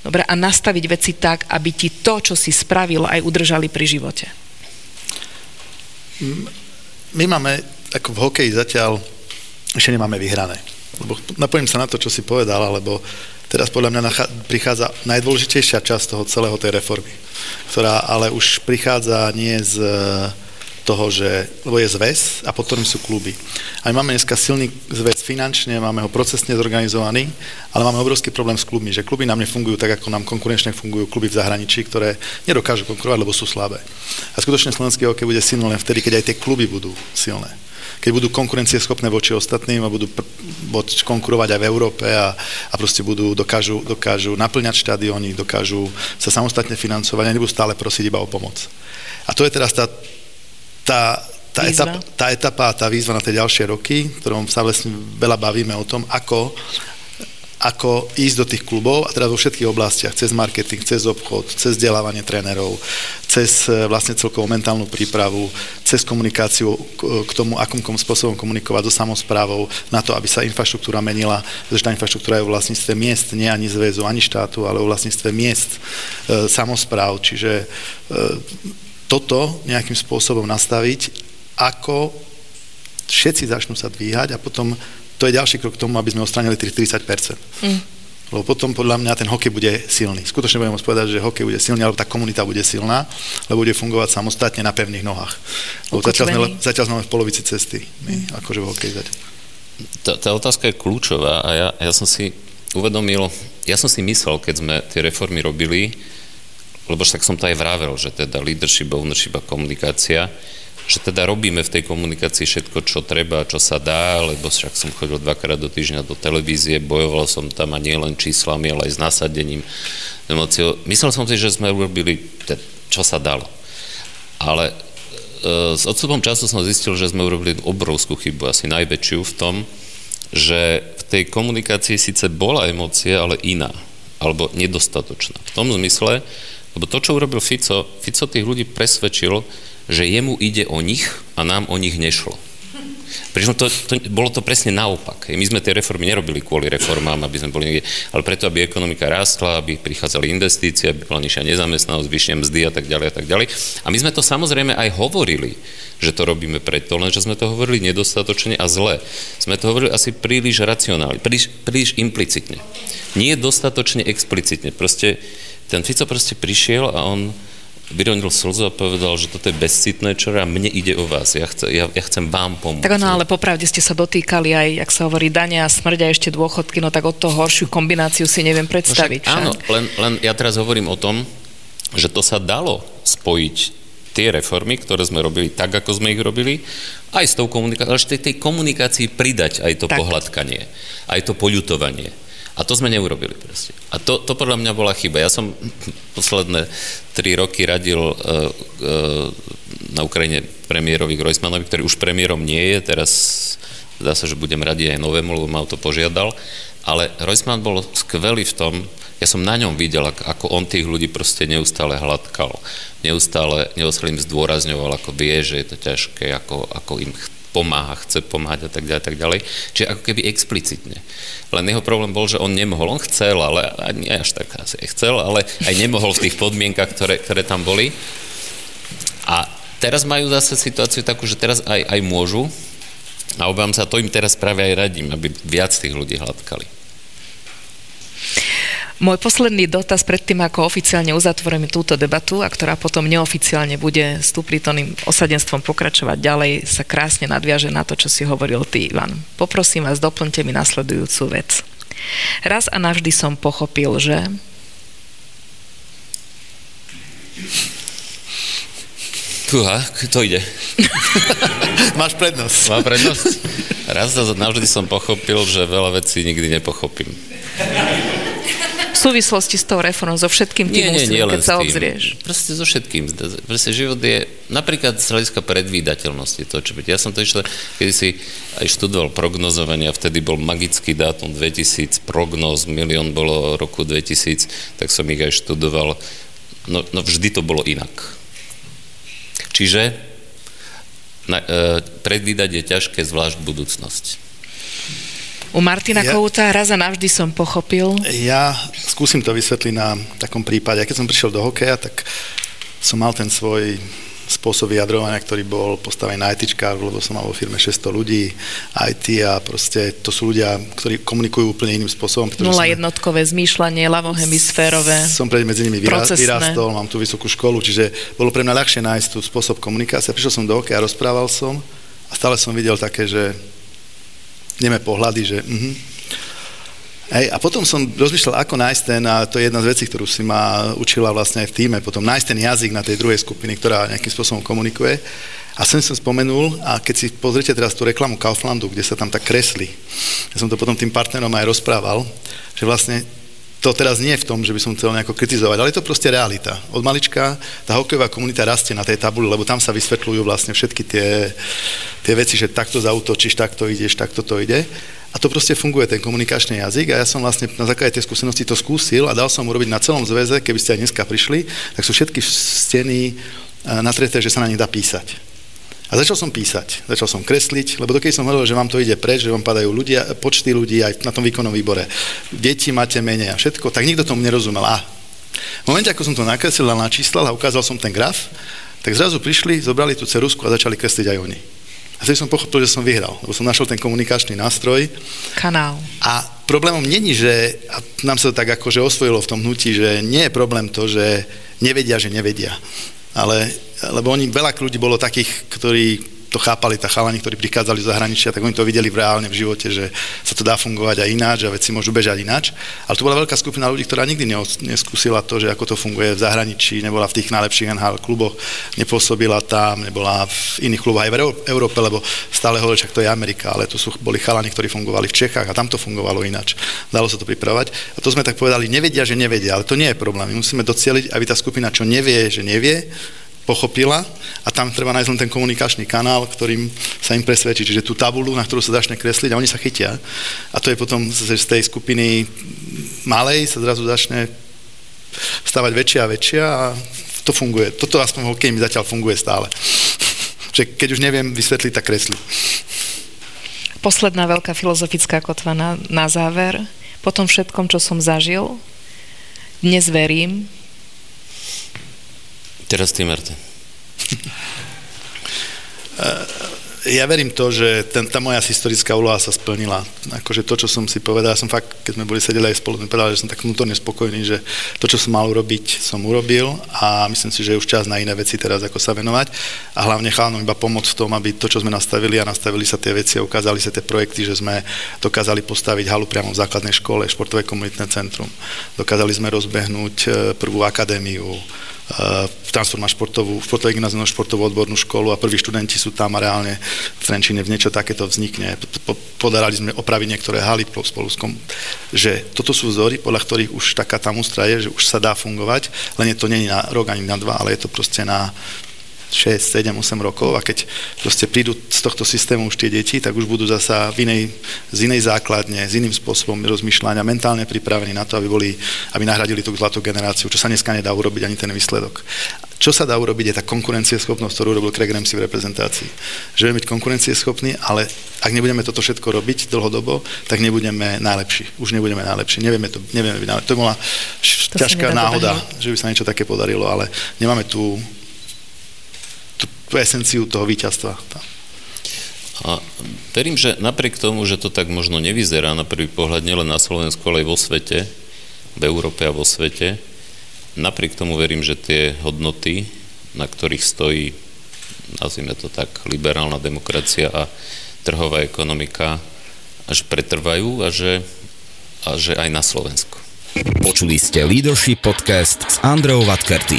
Dobre, a nastaviť veci tak, aby ti to, čo si spravil, aj udržali pri živote. My máme, ako v hokeji zatiaľ, ešte nemáme vyhrané. Lebo napojím sa na to, čo si povedal, lebo teraz podľa mňa prichádza najdôležitejšia časť toho celého tej reformy, ktorá ale už prichádza nie z toho, že, lebo je zväz a potom sú kluby. A my máme dneska silný zväz finančne, máme ho procesne zorganizovaný, ale máme obrovský problém s klubmi, že kluby nám nefungujú tak, ako nám konkurenčne fungujú kluby v zahraničí, ktoré nedokážu konkurovať, lebo sú slabé. A skutočne slovenský hokej bude silný len vtedy, keď aj tie kluby budú silné keď budú konkurencieschopné voči ostatným a budú pr- konkurovať aj v Európe a, a proste budú, dokážu, dokážu naplňať štadióny, dokážu sa samostatne financovať a nebudú stále prosiť iba o pomoc. A to je teraz tá tá, tá, etapa, tá etapa a tá výzva na tie ďalšie roky, v ktorom sa vlastne veľa bavíme o tom, ako, ako ísť do tých klubov a teda vo všetkých oblastiach, cez marketing, cez obchod, cez vzdelávanie trénerov, cez e, vlastne celkovú mentálnu prípravu, cez komunikáciu k tomu, akým spôsobom komunikovať so samozprávou, na to, aby sa infraštruktúra menila, pretože tá infraštruktúra je v vlastníctve miest, nie ani zväzu, ani štátu, ale v vlastníctve miest, e, samozpráv, čiže e, toto nejakým spôsobom nastaviť ako všetci začnú sa dvíhať a potom to je ďalší krok k tomu, aby sme odstránili tých 30%. Mm. Lebo potom podľa mňa ten hokej bude silný. Skutočne budem môcť povedať, že hokej bude silný, alebo tá komunita bude silná, lebo bude fungovať samostatne na pevných nohách. Lebo zatiaľ sme, zatiaľ sme v polovici cesty, my, mm. akože v hokeji zatiaľ. Tá, tá otázka je kľúčová a ja, ja som si uvedomil, ja som si myslel, keď sme tie reformy robili, lebo však som to aj vravel, že teda leadership, ownership a komunikácia, že teda robíme v tej komunikácii všetko, čo treba, čo sa dá, lebo však som chodil dvakrát do týždňa do televízie, bojoval som tam a nie len číslami, ale aj s nasadením emóciou. Myslel som si, že sme urobili, čo sa dalo. Ale e, s odstupom času som zistil, že sme urobili obrovskú chybu, asi najväčšiu v tom, že v tej komunikácii síce bola emócia, ale iná, alebo nedostatočná. V tom zmysle, lebo to, čo urobil Fico, Fico tých ľudí presvedčil, že jemu ide o nich a nám o nich nešlo. Pričom to, to, bolo to presne naopak. My sme tie reformy nerobili kvôli reformám, aby sme boli niekde, ale preto, aby ekonomika rástla, aby prichádzali investície, aby bola nižšia nezamestnanosť, vyššie mzdy a tak ďalej a tak ďalej. A my sme to samozrejme aj hovorili, že to robíme preto, lenže sme to hovorili nedostatočne a zle. Sme to hovorili asi príliš racionálne, príliš, príliš implicitne. Nie dostatočne explicitne. Proste ten Fico proste prišiel a on vyronil slzu a povedal, že toto je bezcitné, čo a mne ide o vás, ja, chce, ja, ja chcem vám pomôcť. Tak no, ale popravde ste sa dotýkali aj, ak sa hovorí, dania, smrť a ešte dôchodky, no tak o to horšiu kombináciu si neviem predstaviť. No však, áno, len, len ja teraz hovorím o tom, že to sa dalo spojiť tie reformy, ktoré sme robili tak, ako sme ich robili, aj s tou komunikáciou, ale tej, tej komunikácii pridať aj to tak. pohľadkanie, aj to poľutovanie. A to sme neurobili proste. A to, to podľa mňa bola chyba. Ja som posledné tri roky radil uh, uh, na Ukrajine premiérovi Grojsmanovi, ktorý už premiérom nie je, teraz zdá sa, že budem radiť aj novému, lebo ma to požiadal. Ale Rojsman bol skvelý v tom, ja som na ňom videl, ako on tých ľudí proste neustále hladkal. Neustále, neustále im zdôrazňoval, ako vie, že je to ťažké, ako, ako im pomáha, chce pomáhať a tak ďalej, tak ďalej. Čiže ako keby explicitne. Len jeho problém bol, že on nemohol. On chcel, ale nie až tak asi chcel, ale aj nemohol v tých podmienkach, ktoré, ktoré tam boli. A teraz majú zase situáciu takú, že teraz aj, aj môžu. A obávam sa, to im teraz práve aj radím, aby viac tých ľudí hladkali. Môj posledný dotaz pred tým, ako oficiálne uzatvoríme túto debatu a ktorá potom neoficiálne bude s tuplitoným osadenstvom pokračovať ďalej, sa krásne nadviaže na to, čo si hovoril ty, Ivan. Poprosím vás, doplňte mi nasledujúcu vec. Raz a navždy som pochopil, že... Fúha, kto ide? Máš prednosť. Má prednosť? Raz a navždy som pochopil, že veľa vecí nikdy nepochopím súvislosti s tou reformou, so všetkým tým nie, nie, nie keď sa obzrieš? Proste so všetkým. Proste život je napríklad z hľadiska predvídateľnosti. To, čo ja som to išle, kedy si aj študoval prognozovanie a vtedy bol magický dátum 2000, prognoz, milión bolo roku 2000, tak som ich aj študoval. No, no vždy to bolo inak. Čiže na, e, predvídať je ťažké, zvlášť budúcnosť. U Martina ja, Kouta raz a navždy som pochopil. Ja skúsim to vysvetliť na takom prípade. Keď som prišiel do hokeja, tak som mal ten svoj spôsob vyjadrovania, ktorý bol postavený na IT, lebo som mal vo firme 600 ľudí, IT a proste to sú ľudia, ktorí komunikujú úplne iným spôsobom. Nula jednotkové zmýšľanie, ľavohemisférové. Som pred medzi nimi vyrastol, mám tú vysokú školu, čiže bolo pre mňa ľahšie nájsť tú spôsob komunikácie. Prišiel som do hokeja, rozprával som a stále som videl také, že neme pohľady, že uh-huh. Hej, a potom som rozmýšľal, ako nájsť ten, a to je jedna z vecí, ktorú si ma učila vlastne aj v týme, potom nájsť ten jazyk na tej druhej skupiny, ktorá nejakým spôsobom komunikuje. A som som spomenul, a keď si pozrite teraz tú reklamu Kauflandu, kde sa tam tak kresli, ja som to potom tým partnerom aj rozprával, že vlastne to teraz nie je v tom, že by som chcel nejako kritizovať, ale je to proste realita. Od malička tá hokejová komunita rastie na tej tabuli, lebo tam sa vysvetľujú vlastne všetky tie, tie veci, že takto zautočíš, takto ideš, takto to ide. A to proste funguje, ten komunikačný jazyk. A ja som vlastne na základe tej skúsenosti to skúsil a dal som urobiť na celom zväze, keby ste aj dneska prišli, tak sú všetky steny eh, natreté, že sa na nich dá písať. A začal som písať, začal som kresliť, lebo dokedy som hovoril, že vám to ide preč, že vám padajú ľudia, počty ľudí aj na tom výkonnom výbore. Deti máte menej a všetko, tak nikto tomu nerozumel. A v momente, ako som to nakreslil a načíslal a ukázal som ten graf, Tak zrazu prišli, zobrali tú cerusku a začali kresliť aj oni. A vtedy som pochopil, že som vyhral, lebo som našiel ten komunikačný nástroj. Kanál. A problémom není, že a nám sa to tak akože osvojilo v tom hnutí, že nie je problém to, že nevedia, že nevedia. Ale, lebo oni, veľa ľudí bolo takých, ktorí to chápali, tá chalani, ktorí prichádzali z zahraničia, tak oni to videli v reálne v živote, že sa to dá fungovať aj ináč a veci môžu bežať ináč. Ale tu bola veľká skupina ľudí, ktorá nikdy neskúsila to, že ako to funguje v zahraničí, nebola v tých najlepších NHL kluboch, nepôsobila tam, nebola v iných kluboch aj v Európe, lebo stále hovorí, že to je Amerika, ale tu sú, boli chalani, ktorí fungovali v Čechách a tam to fungovalo ináč. Dalo sa to pripravať. A to sme tak povedali, nevedia, že nevedia, ale to nie je problém. My musíme docieliť, aby tá skupina, čo nevie, že nevie, pochopila a tam treba nájsť len ten komunikačný kanál, ktorým sa im presvedčí. Čiže tú tabulu, na ktorú sa začne kresliť a oni sa chytia. A to je potom z tej skupiny malej sa zrazu začne stavať väčšia a väčšia a to funguje. Toto aspoň v mi zatiaľ funguje stále. Že keď už neviem vysvetliť, tak kresli. Posledná veľká filozofická kotva na, na záver. Po tom všetkom, čo som zažil, dnes verím, Teraz ty, Marte. ja verím to, že ten, tá moja historická úloha sa splnila. Akože to, čo som si povedal, ja som fakt, keď sme boli sedeli aj spolu, sme povedali, že som tak vnútorne spokojný, že to, čo som mal urobiť, som urobil a myslím si, že je už čas na iné veci teraz, ako sa venovať a hlavne chlánom iba pomôcť v tom, aby to, čo sme nastavili a nastavili sa tie veci a ukázali sa tie projekty, že sme dokázali postaviť halu priamo v základnej škole, športové komunitné centrum. Dokázali sme rozbehnúť e, prvú akadémiu, transforma športovú, športovú gymnázium, športovú odbornú školu a prví študenti sú tam a reálne v Trenčine v niečo takéto vznikne. Podarali sme opraviť niektoré haly spolu s kom, že toto sú vzory, podľa ktorých už taká tá mustra je, že už sa dá fungovať, len je to není na rok ani na dva, ale je to proste na 6, 7, 8 rokov a keď proste prídu z tohto systému už tie deti, tak už budú zasa v inej, z inej základne, s iným spôsobom rozmýšľania, mentálne pripravení na to, aby, boli, aby nahradili tú zlatú generáciu, čo sa dneska nedá urobiť ani ten výsledok. Čo sa dá urobiť je tá konkurencieschopnosť, ktorú robil Craig Ramsey v reprezentácii. Že byť konkurencieschopní, ale ak nebudeme toto všetko robiť dlhodobo, tak nebudeme najlepší. Už nebudeme najlepší. Nevieme to, nevieme byť najlepší. To bola to ťažká náhoda, že by sa niečo také podarilo, ale nemáme tu tú esenciu toho víťazstva. A verím, že napriek tomu, že to tak možno nevyzerá na prvý pohľad nielen na Slovensku, ale aj vo svete, v Európe a vo svete, napriek tomu verím, že tie hodnoty, na ktorých stojí, nazvime to tak, liberálna demokracia a trhová ekonomika, až pretrvajú a že, a že aj na Slovensku. Počuli ste Leadership Podcast s Andreou Vatkerty.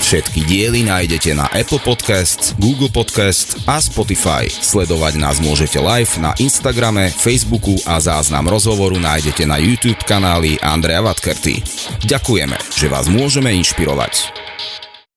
Všetky diely nájdete na Apple Podcasts, Google Podcasts a Spotify. Sledovať nás môžete live na Instagrame, Facebooku a záznam rozhovoru nájdete na YouTube kanáli Andrea Vatkerty. Ďakujeme, že vás môžeme inšpirovať.